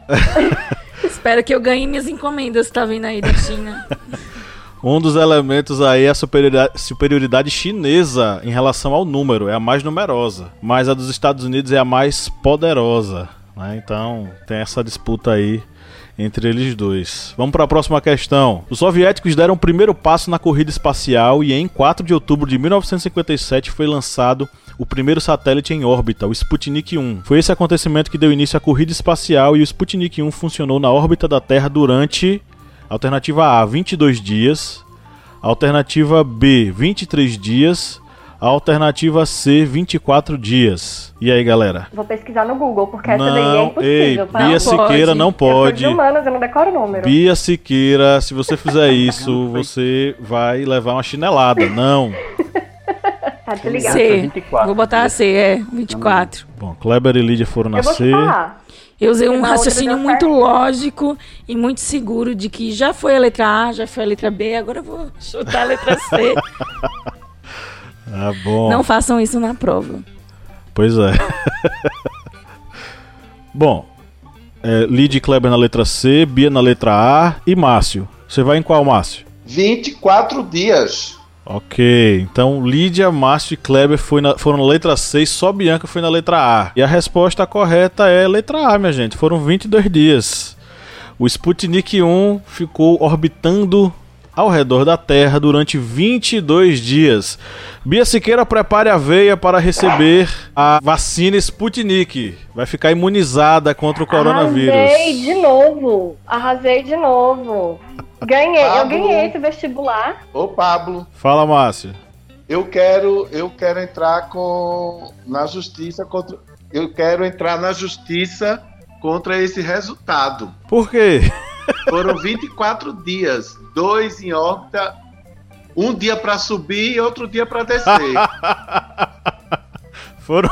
(laughs) Espero que eu ganhe minhas encomendas, tá vindo aí da China. (laughs) Um dos elementos aí é a superioridade, superioridade chinesa em relação ao número, é a mais numerosa. Mas a dos Estados Unidos é a mais poderosa. Né? Então tem essa disputa aí entre eles dois. Vamos para a próxima questão. Os soviéticos deram o primeiro passo na corrida espacial e em 4 de outubro de 1957 foi lançado o primeiro satélite em órbita, o Sputnik 1. Foi esse acontecimento que deu início à corrida espacial e o Sputnik 1 funcionou na órbita da Terra durante Alternativa A, 22 dias. Alternativa B, 23 dias. Alternativa C, 24 dias. E aí, galera? Vou pesquisar no Google, porque essa daí é Não, impossível. ei, tá? Bia Não Siqueira pode. não Eu sou pode. de humanas, eu não decoro o número. Bia Siqueira, se você fizer (laughs) isso, você vai levar uma chinelada. Não. (laughs) Tá desligado. C. 24. Vou botar a C, é, 24. Bom, Kleber e Lídia foram na Eu vou C. chutar. Eu usei um raciocínio muito certo. lógico e muito seguro de que já foi a letra A, já foi a letra B, agora eu vou chutar a letra C. (laughs) Ah, bom. Não façam isso na prova. Pois é. (laughs) Bom, é, e Kleber na letra C, Bia na letra A e Márcio. Você vai em qual, Márcio? 24 dias. Ok, então Lídia, Márcio e Kleber na- foram na letra C só Bianca foi na letra A. E a resposta correta é letra A, minha gente. Foram 22 dias. O Sputnik 1 ficou orbitando ao redor da Terra durante 22 dias. Bia Siqueira, prepare a veia para receber a vacina Sputnik. Vai ficar imunizada contra o coronavírus. Arrasei de novo. Arrasei de novo. Ganhei, eu Pablo. ganhei esse vestibular. Ô, Pablo, Fala, Márcio. eu quero, eu quero entrar com na justiça contra eu quero entrar na justiça contra esse resultado. Por quê? (laughs) Foram 24 dias, dois em órbita, um dia para subir e outro dia para descer. (laughs) Foram,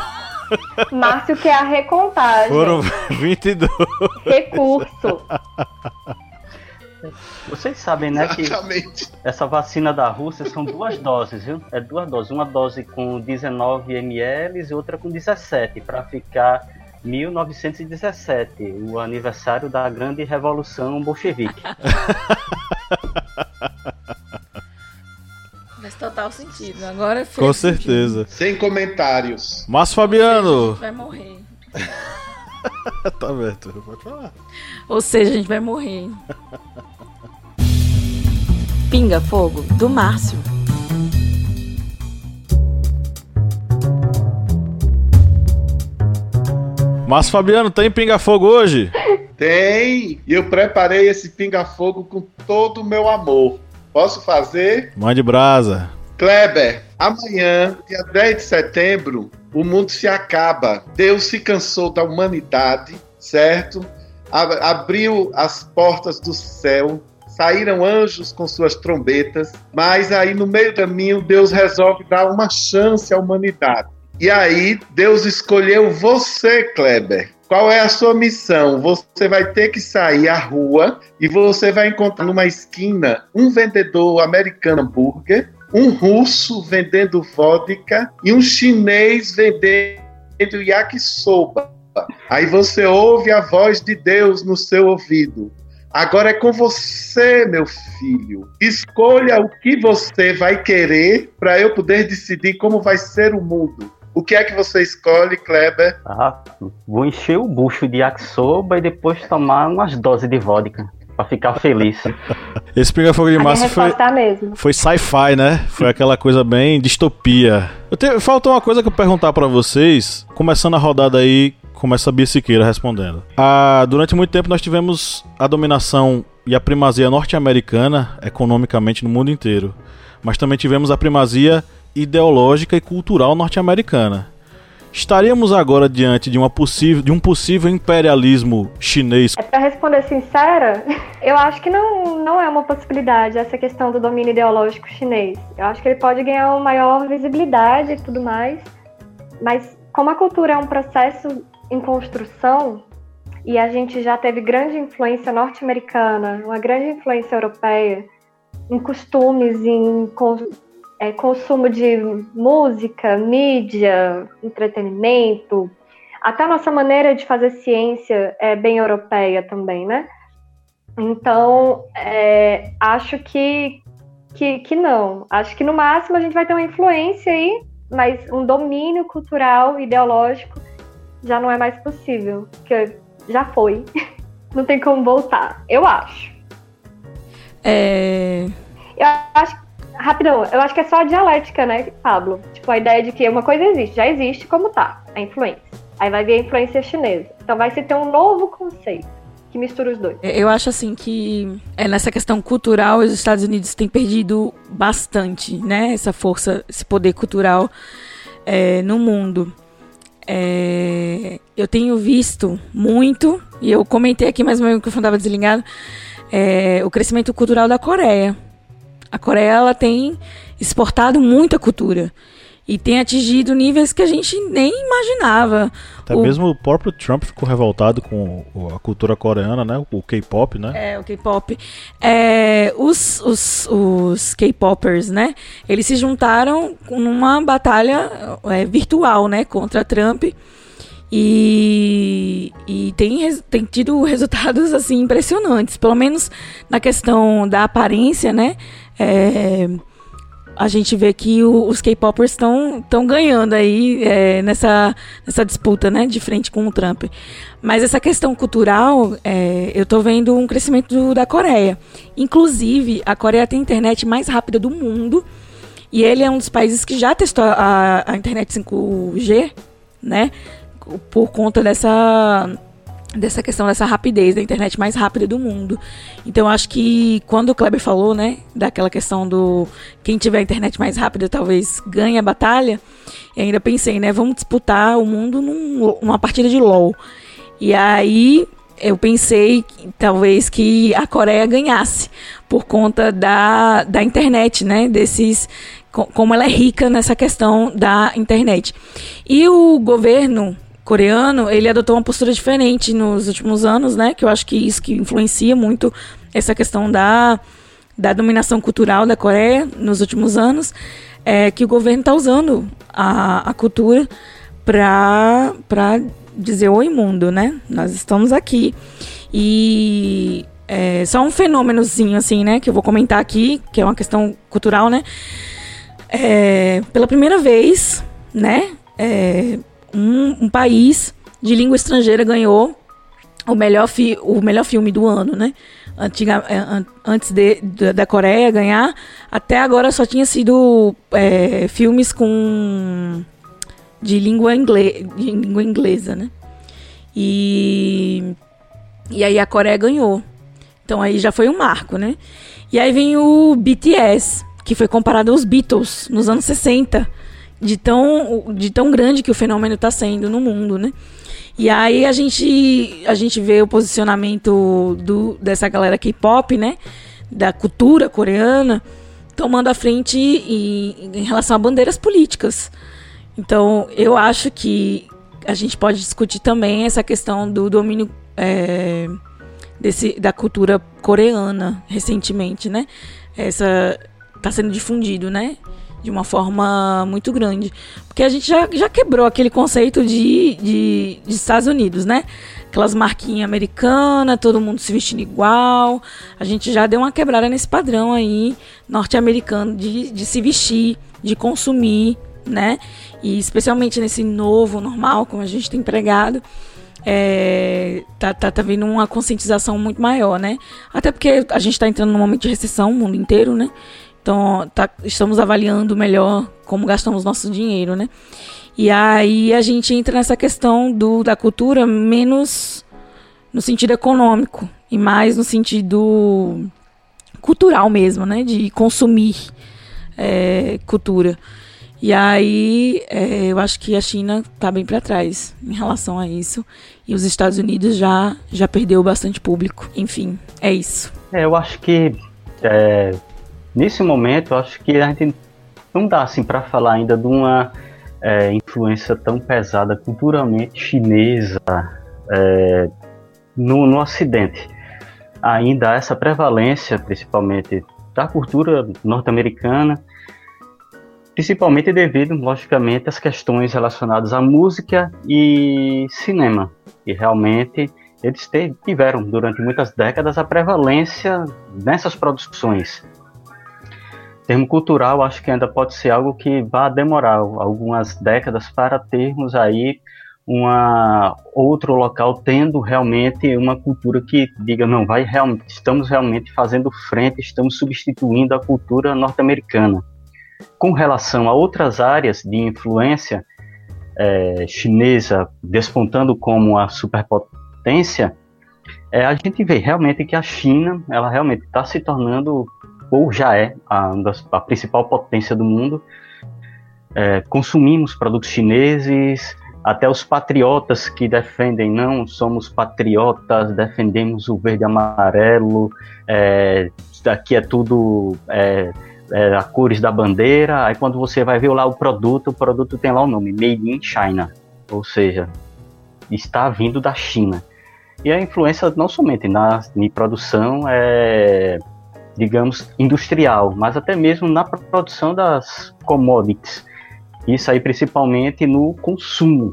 Márcio quer a recontagem. foram 22. Recurso. Vocês sabem, né, que Exatamente. essa vacina da Rússia são duas doses, viu? É duas doses. Uma dose com 19 ml e outra com 17, para ficar 1917, o aniversário da grande revolução bolchevique. (laughs) Faz total sentido. Agora Com sentido. certeza. Sem comentários. A Fabiano. gente vai morrer. (laughs) tá aberto, pode falar. Ou seja, a gente vai morrer. Pinga Fogo, do Márcio. Márcio Fabiano, tem pinga-fogo hoje? Tem, e eu preparei esse pinga-fogo com todo o meu amor. Posso fazer? Mande brasa. Kleber, amanhã, dia 10 de setembro, o mundo se acaba. Deus se cansou da humanidade, certo? Abriu as portas do céu, saíram anjos com suas trombetas, mas aí no meio do caminho Deus resolve dar uma chance à humanidade. E aí Deus escolheu você, Kleber. Qual é a sua missão? Você vai ter que sair à rua e você vai encontrar numa esquina um vendedor americano hambúrguer um russo vendendo vodka e um chinês vendendo yakisoba. Aí você ouve a voz de Deus no seu ouvido. Agora é com você, meu filho. Escolha o que você vai querer para eu poder decidir como vai ser o mundo. O que é que você escolhe, Kleber? Ah, vou encher o bucho de yakisoba e depois tomar umas doses de vodka. Pra ficar feliz. (laughs) Esse pinga-fogo de A minha massa foi, foi sci-fi, né? Foi aquela coisa bem distopia. Eu te, falta uma coisa que eu perguntar pra vocês, começando a rodada aí, começa a Bia Siqueira respondendo. Ah, durante muito tempo nós tivemos a dominação e a primazia norte-americana economicamente no mundo inteiro, mas também tivemos a primazia ideológica e cultural norte-americana. Estaríamos agora diante de, uma possível, de um possível imperialismo chinês É pra responder sincera, (laughs) eu acho que não, não é uma possibilidade essa questão do domínio ideológico chinês. Eu acho que ele pode ganhar uma maior visibilidade e tudo mais, mas como a cultura é um processo em construção e a gente já teve grande influência norte-americana, uma grande influência europeia em costumes, em é, consumo de música, mídia, entretenimento, até a nossa maneira de fazer ciência é bem europeia também, né? Então, é, acho que, que, que não. Acho que no máximo a gente vai ter uma influência aí, mas um domínio cultural, ideológico, já não é mais possível. Porque já foi. (laughs) Não tem como voltar. Eu acho. É, Eu acho. Rapidão, eu acho que é só a dialética, né, Pablo? Tipo, a ideia de que uma coisa existe, já existe como tá, a influência. Aí vai vir a influência chinesa. Então vai se ter um novo conceito que mistura os dois. eu acho assim que é, nessa questão cultural os Estados Unidos têm perdido bastante, né? Essa força, esse poder cultural é, no mundo. É, eu tenho visto muito, e eu comentei aqui, mas meu microfone estava desligado, é, o crescimento cultural da Coreia. A Coreia ela tem exportado muita cultura e tem atingido níveis que a gente nem imaginava. Até O- mesmo o próprio Trump ficou revoltado com a cultura coreana, né? O K-pop, né? É, o K-pop. É, os os, os K-popers, né? Eles se juntaram numa batalha é, virtual, né? Contra Trump. E, e tem, tem tido resultados assim impressionantes, pelo menos na questão da aparência, né? É, a gente vê que o- os K-popers estão ganhando aí é, nessa, nessa disputa, né? De frente com o Trump. Mas essa questão cultural, é, eu tô vendo um crescimento do- da Coreia. Inclusive, a Coreia tem a internet mais rápida do mundo. E ele é um dos países que já testou a, a internet 5G, né? Por conta dessa, dessa questão dessa rapidez da internet mais rápida do mundo. Então, eu acho que quando o Kleber falou, né, daquela questão do quem tiver a internet mais rápida talvez ganhe a batalha, e ainda pensei, né, vamos disputar o mundo num- numa partida de LoL. E aí eu pensei talvez que a Coreia ganhasse por conta da, da internet, né? Desses co- como ela é rica nessa questão da internet. E o governo coreano, ele adotou uma postura diferente nos últimos anos, né? Que eu acho que isso que influencia muito essa questão da, da dominação cultural da Coreia nos últimos anos, é que o governo está usando a, a cultura para dizer oi mundo, né? Nós estamos aqui. E é só um fenômenozinho assim, né, que eu vou comentar aqui, que é uma questão cultural, né? É, pela primeira vez, né, é, um, um país de língua estrangeira ganhou o melhor, fi o melhor filme do ano, né? Antiga, é, an- antes de, da- Coreia ganhar, até agora só tinha sido é, filmes com de língua, ingle, de língua inglesa, né? E, e aí a Coreia ganhou. Então aí já foi um marco, né? E aí vem o BTS, que foi comparado aos Beatles nos anos 60, de tão, de tão grande que o fenômeno está sendo no mundo, né? E aí a gente, a gente vê o posicionamento do, dessa galera K-pop, né? Da cultura coreana, tomando a frente em, em relação a bandeiras políticas. Então, eu acho que a gente pode discutir também essa questão do domínio é, desse, da cultura coreana recentemente, né? Essa está sendo difundido, né? De uma forma muito grande. Porque a gente já, já quebrou aquele conceito de, de, de Estados Unidos, né? Aquelas marquinhas americanas, todo mundo se vestindo igual. A gente já deu uma quebrada nesse padrão aí norte-americano de, de se vestir, de consumir, né? E especialmente nesse novo normal, como a gente tem pregado, é, tá, tá, tá vindo uma conscientização muito maior, né? Até porque a gente está entrando num momento de recessão, o mundo inteiro, né? Então, tá, estamos avaliando melhor como gastamos nosso dinheiro, né? E aí a gente entra nessa questão do, da cultura menos no sentido econômico e mais no sentido cultural mesmo, né? De consumir é, cultura. E aí é, eu acho que a China está bem para trás em relação a isso. E os Estados Unidos já, já perdeu bastante público. Enfim, é isso. É, eu acho que é, nesse momento, acho que a gente não dá assim para falar ainda de uma é, influência tão pesada culturalmente chinesa é, no, no Ocidente. Ainda há essa prevalência, principalmente da cultura norte-americana, principalmente devido, logicamente, às questões relacionadas à música e cinema. E realmente eles tiveram, durante muitas décadas, a prevalência nessas produções. Termo cultural, acho que ainda pode ser algo que vai demorar algumas décadas para termos aí uma outro local tendo realmente uma cultura que diga não vai realmente estamos realmente fazendo frente estamos substituindo a cultura norte-americana. Com relação a outras áreas de influência é, chinesa despontando como a superpotência é, a gente vê realmente que a China ela realmente está se tornando ou já é a, a principal potência do mundo. É, consumimos produtos chineses até os patriotas que defendem, não somos patriotas, defendemos o verde e amarelo, é, daqui é tudo é, é, a cores da bandeira, aí quando você vai ver lá o produto, o produto tem lá o nome, Made in China, ou seja, está vindo da China. E a influência não somente na, na produção, é, digamos, industrial, mas até mesmo na produção das commodities isso aí principalmente no consumo,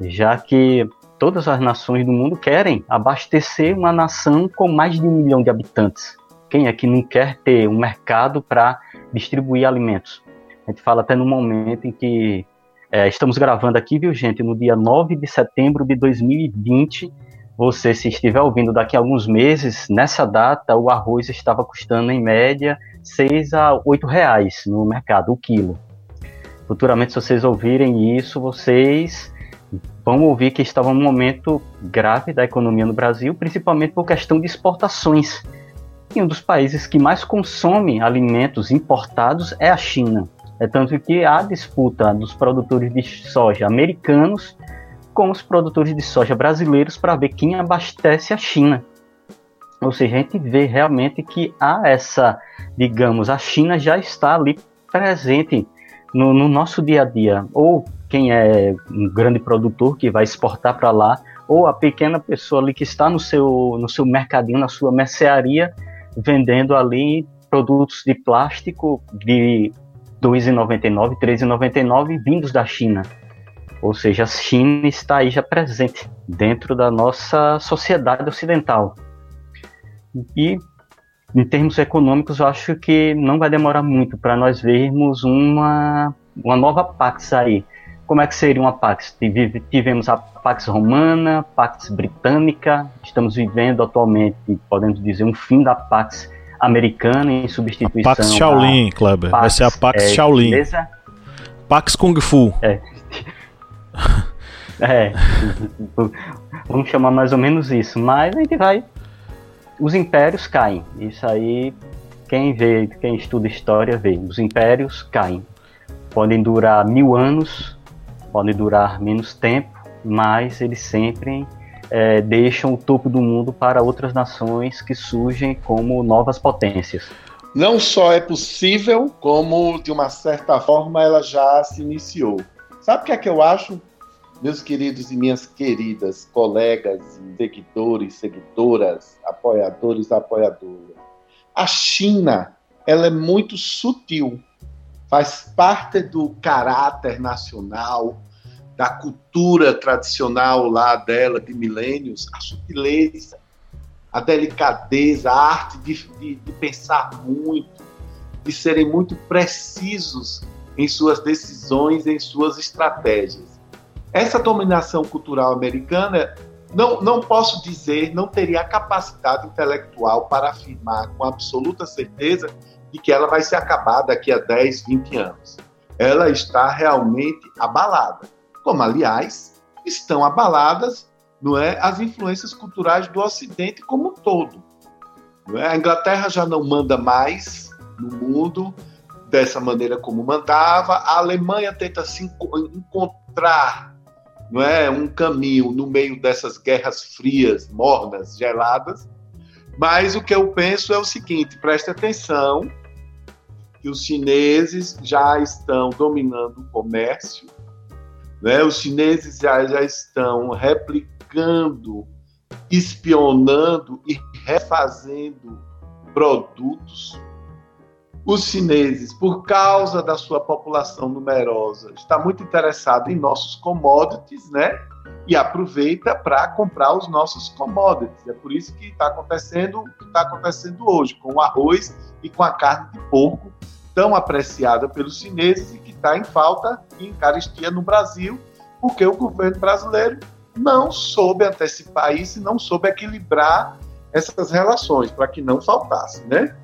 já que todas as nações do mundo querem abastecer uma nação com mais de um milhão de habitantes. Quem é que não quer ter um mercado para distribuir alimentos? A gente fala até no momento em que é, estamos gravando aqui, viu, gente, no dia 9 de setembro de 2020. Você, se estiver ouvindo daqui a alguns meses, nessa data o arroz estava custando em média 6 a 8 reais no mercado, o quilo. Futuramente, se vocês ouvirem isso, vocês vão ouvir que estava um momento grave da economia no Brasil, principalmente por questão de exportações. E um dos países que mais consome alimentos importados é a China. É tanto que há disputa dos produtores de soja americanos com os produtores de soja brasileiros para ver quem abastece a China. Ou seja, a gente vê realmente que há essa, digamos, a China já está ali presente no, no nosso dia a dia, ou quem é um grande produtor que vai exportar para lá, ou a pequena pessoa ali que está no seu, no seu mercadinho, na sua mercearia, vendendo ali produtos de plástico de R$ 2,99, R$ 3,99 vindos da China. Ou seja, a China está aí já presente dentro da nossa sociedade ocidental. E em termos econômicos, eu acho que não vai demorar muito para nós vermos uma, uma nova Pax aí. Como é que seria uma Pax? Tivemos a Pax Romana, Pax Britânica, estamos vivendo atualmente, podemos dizer, um fim da Pax Americana em substituição. A Pax Shaolin, Kleber. Pax, vai ser a Pax é, Shaolin. Chinesa. Pax Kung Fu. É. (laughs) é. Vamos chamar mais ou menos isso. Mas a gente vai os impérios caem. Isso aí, quem vê, quem estuda história vê. Os impérios caem. Podem durar mil anos, podem durar menos tempo, mas eles sempre é, deixam o topo do mundo para outras nações que surgem como novas potências. Não só é possível, como de uma certa forma ela já se iniciou. Sabe o que é que eu acho? Meus queridos e minhas queridas colegas, seguidores, seguidoras, apoiadores, apoiadoras. A China, ela é muito sutil, faz parte do caráter nacional, da cultura tradicional lá dela de milênios, a sutileza, a delicadeza, a arte de, de, de pensar muito, de serem muito precisos em suas decisões, em suas estratégias. Essa dominação cultural americana não, não posso dizer, não teria a capacidade intelectual para afirmar com absoluta certeza de que ela vai se acabar daqui a 10, 20 anos. Ela está realmente abalada. Como, aliás, estão abaladas não é, as influências culturais do Ocidente como um todo. É? A Inglaterra já não manda mais no mundo dessa maneira como mandava. A Alemanha tenta se encontrar não é, um caminho no meio dessas guerras frias, mornas, geladas. Mas o que eu penso é o seguinte: preste atenção, que os chineses já estão dominando o comércio, né? os chineses já, já estão replicando, espionando e refazendo produtos. Os chineses, por causa da sua população numerosa, está muito interessado em nossos commodities, né? E aproveita para comprar os nossos commodities. É por isso que está acontecendo o que está acontecendo hoje, com o arroz e com a carne de porco, tão apreciada pelos chineses e que está em falta e em caristia no Brasil, porque o governo brasileiro não soube antecipar isso e não soube equilibrar essas relações para que não faltasse, né?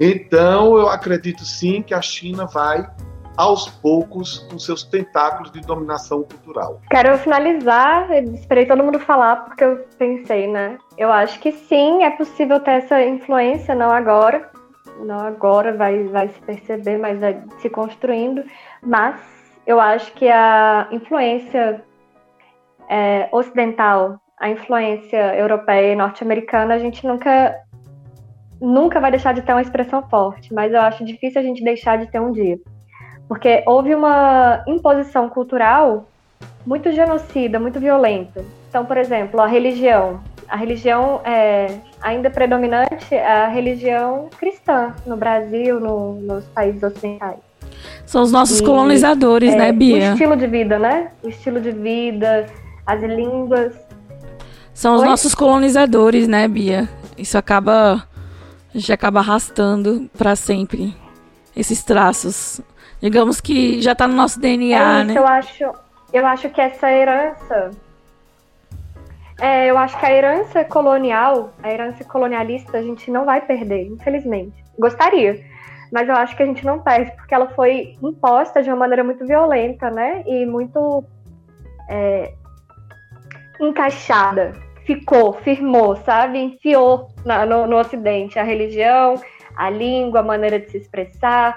Então, eu acredito sim que a China vai aos poucos com seus tentáculos de dominação cultural. Quero finalizar, esperei todo mundo falar porque eu pensei, né? Eu acho que sim, é possível ter essa influência, não agora, não agora vai, vai se perceber, mas vai se construindo, mas eu acho que a influência é, ocidental a influência europeia e norte-americana, a gente nunca nunca vai deixar de ter uma expressão forte, mas eu acho difícil a gente deixar de ter um dia. Porque houve uma imposição cultural muito genocida, muito violenta. Então, por exemplo, a religião. A religião é ainda predominante é a religião cristã no Brasil, no, nos países ocidentais. São os nossos e, colonizadores, é, né, Bia? O estilo de vida, né? O estilo de vida, as línguas. São os Oi? nossos colonizadores, né, Bia? Isso acaba. A gente acaba arrastando para sempre esses traços. Digamos que já tá no nosso DNA, é isso, né? Eu acho, eu acho que essa herança. É, eu acho que a herança colonial, a herança colonialista, a gente não vai perder, infelizmente. Gostaria, mas eu acho que a gente não perde, porque ela foi imposta de uma maneira muito violenta, né? E muito é, encaixada ficou, firmou, sabe? Enfiou na, no, no Ocidente a religião, a língua, a maneira de se expressar.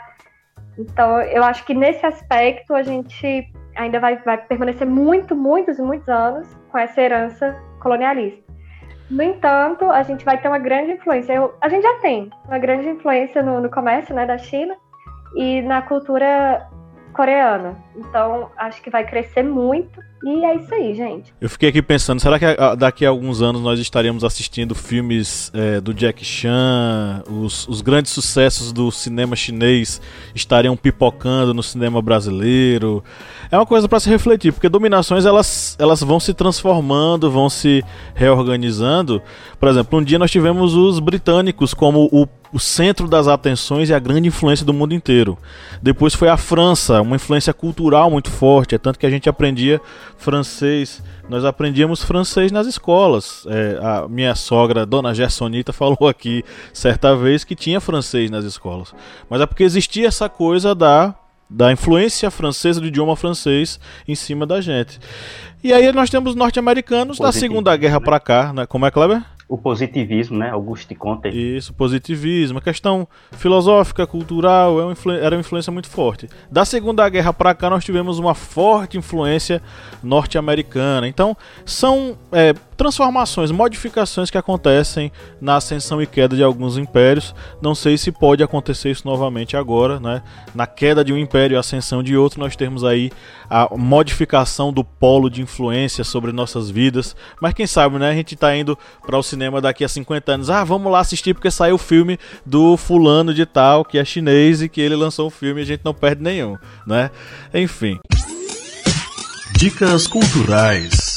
Então, eu acho que nesse aspecto a gente ainda vai, vai permanecer muito, muitos, muitos anos com essa herança colonialista. No entanto, a gente vai ter uma grande influência. Eu, a gente já tem uma grande influência no, no comércio né, da China e na cultura coreana. Então, acho que vai crescer muito. E é isso aí, gente. Eu fiquei aqui pensando, será que daqui a alguns anos nós estaremos assistindo filmes é, do Jack Chan, os, os, grandes sucessos do cinema chinês estariam pipocando no cinema brasileiro? É uma coisa para se refletir, porque dominações elas, elas vão se transformando, vão se reorganizando. Por exemplo, um dia nós tivemos os britânicos como o o centro das atenções e a grande influência do mundo inteiro. Depois foi a França, uma influência cultural muito forte, é tanto que a gente aprendia francês, nós aprendíamos francês nas escolas. É, a minha sogra, Dona Gersonita, (laughs) falou aqui certa vez que tinha francês nas escolas. Mas é porque existia essa coisa da da influência francesa do idioma francês em cima da gente. E aí nós temos norte-americanos da Segunda Guerra para cá, né? Como é, Kleber? O positivismo, né? Auguste Comte. Isso, positivismo. A questão filosófica, cultural, é era uma influência muito forte. Da Segunda Guerra para cá, nós tivemos uma forte influência norte-americana. Então, são é, transformações, modificações que acontecem na ascensão e queda de alguns impérios. Não sei se pode acontecer isso novamente agora, né? Na queda de um império e ascensão de outro, nós temos aí a modificação do polo de influência sobre nossas vidas. Mas quem sabe, né? A gente está indo para o cinema daqui a 50 anos. Ah, vamos lá assistir porque saiu o filme do fulano de tal, que é chinês e que ele lançou um filme e a gente não perde nenhum, né? Enfim. Dicas culturais.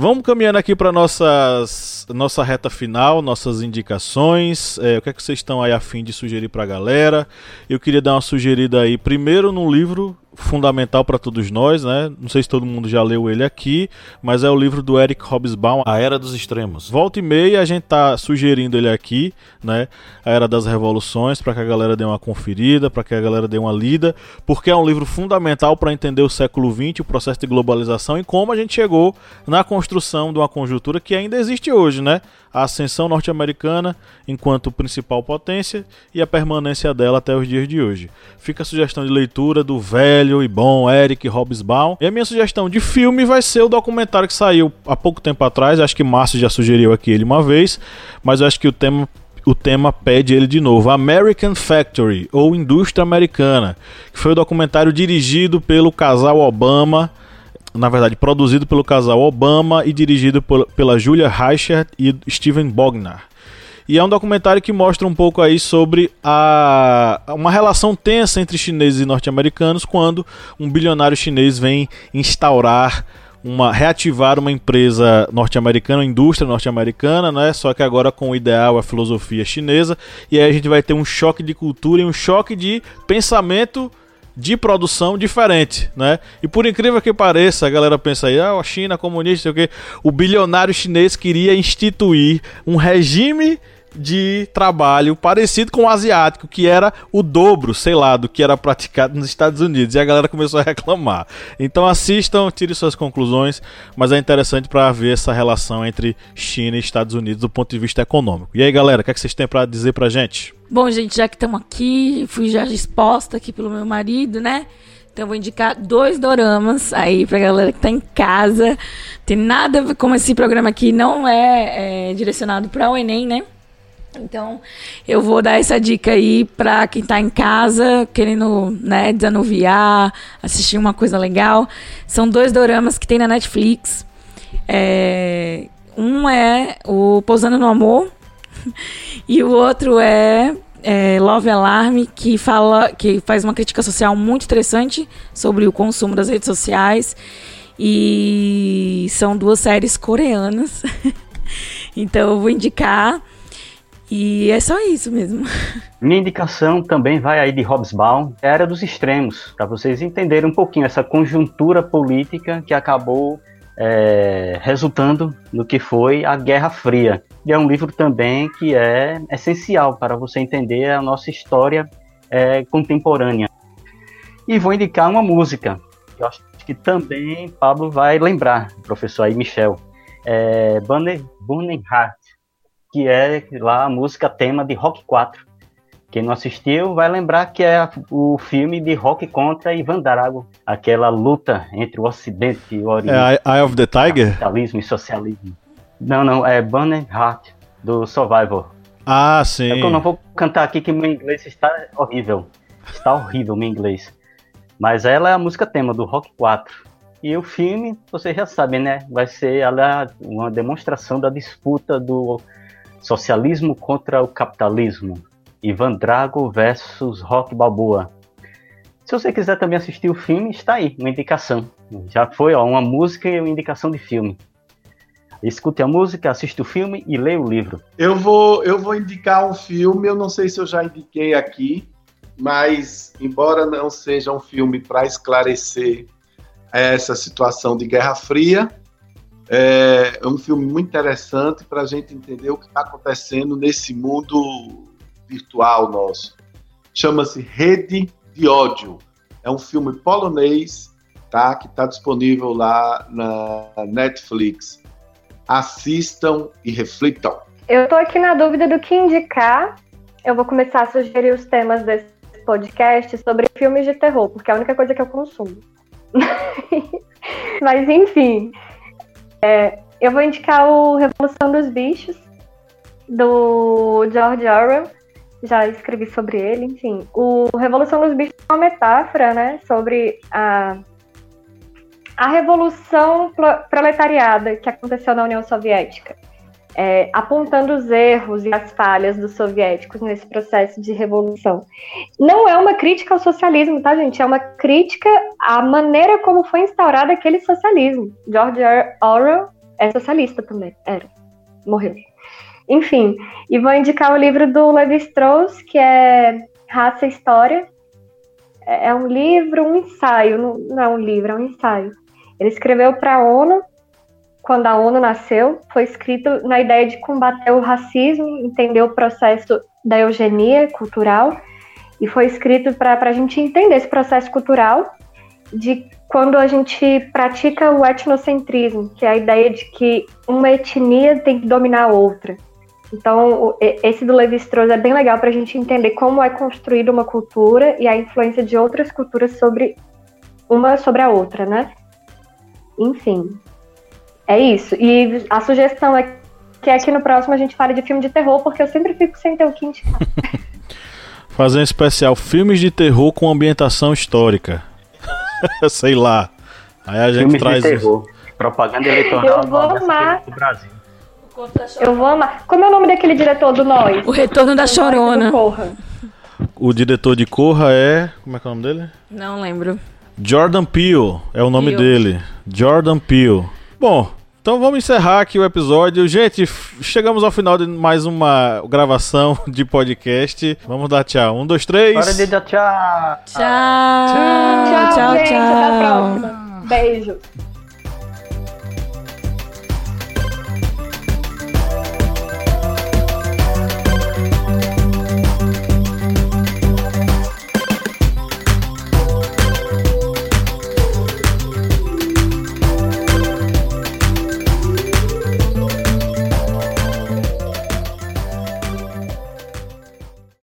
Vamos caminhando aqui para nossas nossa reta final, nossas indicações. É, o que é que vocês estão aí a fim de sugerir para a galera? Eu queria dar uma sugerida aí primeiro num livro fundamental para todos nós, né? Não sei se todo mundo já leu ele aqui, mas é o livro do Eric Hobsbawm, A Era dos Extremos. Volta e meia a gente tá sugerindo ele aqui, né? A Era das Revoluções, para que a galera dê uma conferida, para que a galera dê uma lida, porque é um livro fundamental para entender o século XX, o processo de globalização e como a gente chegou na construção de uma conjuntura que ainda existe hoje, né? A ascensão norte-americana enquanto principal potência e a permanência dela até os dias de hoje. Fica a sugestão de leitura do velho e bom Eric Hobsbawm. E a minha sugestão de filme vai ser o documentário que saiu há pouco tempo atrás. Acho que Márcio já sugeriu aqui ele uma vez, mas acho que o tema o tema pede ele de novo. American Factory, ou Indústria Americana, que foi o documentário dirigido pelo casal Obama, na verdade, produzido pelo casal Obama e dirigido por, pela Julia Reichert e Steven Bognar. E é um documentário que mostra um pouco aí sobre a, uma relação tensa entre chineses e norte-americanos quando um bilionário chinês vem instaurar uma reativar uma empresa norte-americana, uma indústria norte-americana, né? Só que agora com o ideal a filosofia chinesa. E aí a gente vai ter um choque de cultura e um choque de pensamento de produção diferente, né? E por incrível que pareça, a galera pensa aí, ah, a China comunista, sei o quê. O bilionário chinês queria instituir um regime de trabalho parecido com o asiático, que era o dobro, sei lá, do que era praticado nos Estados Unidos. E a galera começou a reclamar. Então assistam, tire suas conclusões, mas é interessante para ver essa relação entre China e Estados Unidos do ponto de vista econômico. E aí, galera, o que, é que vocês têm para dizer pra gente? Bom, gente, já que estamos aqui, fui já exposta aqui pelo meu marido, né? Então vou indicar dois doramas aí pra galera que tá em casa. Tem nada como esse programa aqui não é, é direcionado para o Enem, né? Então, eu vou dar essa dica aí para quem está em casa, querendo né, desanuviar, assistir uma coisa legal. São dois doramas que tem na Netflix. É, um é o Pousando no Amor (laughs) e o outro é, é, Love Alarm, que fala, que faz uma crítica social muito interessante sobre o consumo das redes sociais. E são duas séries coreanas. (laughs) então eu vou indicar. E é só isso mesmo. (laughs) Minha indicação também vai aí de Hobsbawm, Era dos Extremos, para vocês entenderem um pouquinho essa conjuntura política que acabou é, resultando no que foi a Guerra Fria. E é um livro também que é essencial para você entender a nossa história é, contemporânea. E vou indicar uma música, que eu acho que também Pablo vai lembrar, professor aí Michel. É Heart, que é lá a música tema de Rock 4. Quem não assistiu vai lembrar que é o filme de Rock contra Ivan Drago, aquela luta entre o Ocidente e o Oriente. É Eye of the Tiger? Capitalismo e socialismo. Não, não, é Burning Heart, do Survivor. Ah, sim. É eu não vou cantar aqui que meu inglês está horrível. Está horrível meu inglês. Mas ela é a música tema do Rock 4. E o filme, vocês já sabem, né? Vai ser ela uma demonstração da disputa do Socialismo contra o Capitalismo. Ivan Drago versus Rock Balboa. Se você quiser também assistir o filme, está aí, uma indicação. Já foi ó, uma música e uma indicação de filme. Escute a música, assiste o filme e leia o livro. Eu vou, eu vou indicar um filme, eu não sei se eu já indiquei aqui, mas embora não seja um filme para esclarecer essa situação de Guerra Fria, é, é um filme muito interessante para a gente entender o que está acontecendo nesse mundo virtual nosso. Chama-se Rede de Ódio. É um filme polonês, tá? Que está disponível lá na Netflix. Assistam e reflitam. Eu estou aqui na dúvida do que indicar. Eu vou começar a sugerir os temas desse podcast sobre filmes de terror, porque é a única coisa que eu consumo. (laughs) Mas enfim, é, eu vou indicar o Revolução dos Bichos, do George Orwell. Já escrevi sobre ele, enfim. O Revolução dos Bichos é uma metáfora, né, sobre a, a revolução proletariada que aconteceu na União Soviética. É, apontando os erros e as falhas dos soviéticos nesse processo de revolução. Não é uma crítica ao socialismo, tá, gente? É uma crítica à maneira como foi instaurado aquele socialismo. George Orwell é socialista também, era, morreu. Enfim, e vou indicar o livro do Levi Strauss, que é Raça e História. é um livro, um ensaio, não é um livro, é um ensaio. Ele escreveu para a ONU, quando a ONU nasceu, foi escrito na ideia de combater o racismo, entender o processo da eugenia cultural, e foi escrito para a gente entender esse processo cultural de quando a gente pratica o etnocentrismo, que é a ideia de que uma etnia tem que dominar a outra. Então, esse do Levi-Strauss é bem legal para a gente entender como é construída uma cultura e a influência de outras culturas sobre uma sobre a outra, né? Enfim, é isso. E a sugestão é que aqui no próximo a gente fale de filme de terror, porque eu sempre fico sem ter o que (laughs) indicar. Fazer um especial filmes de terror com ambientação histórica. (laughs) Sei lá. Aí a gente Filmes traz. de terror. Propaganda eleitoral Eu vou amar. do Brasil. Eu vou amar. Como é o nome daquele diretor do Nós? O retorno da Chorona. Corra. O diretor de Corra é. Como é que é o nome dele? Não lembro. Jordan Peele é o nome Peele. dele. Jordan Peele. Bom, então vamos encerrar aqui o episódio. Gente, chegamos ao final de mais uma gravação (laughs) de podcast. Vamos dar tchau. Um, dois, três. Hora de dar tchau. Tchau. Tchau, tchau, gente. tchau. Até a próxima. Beijo.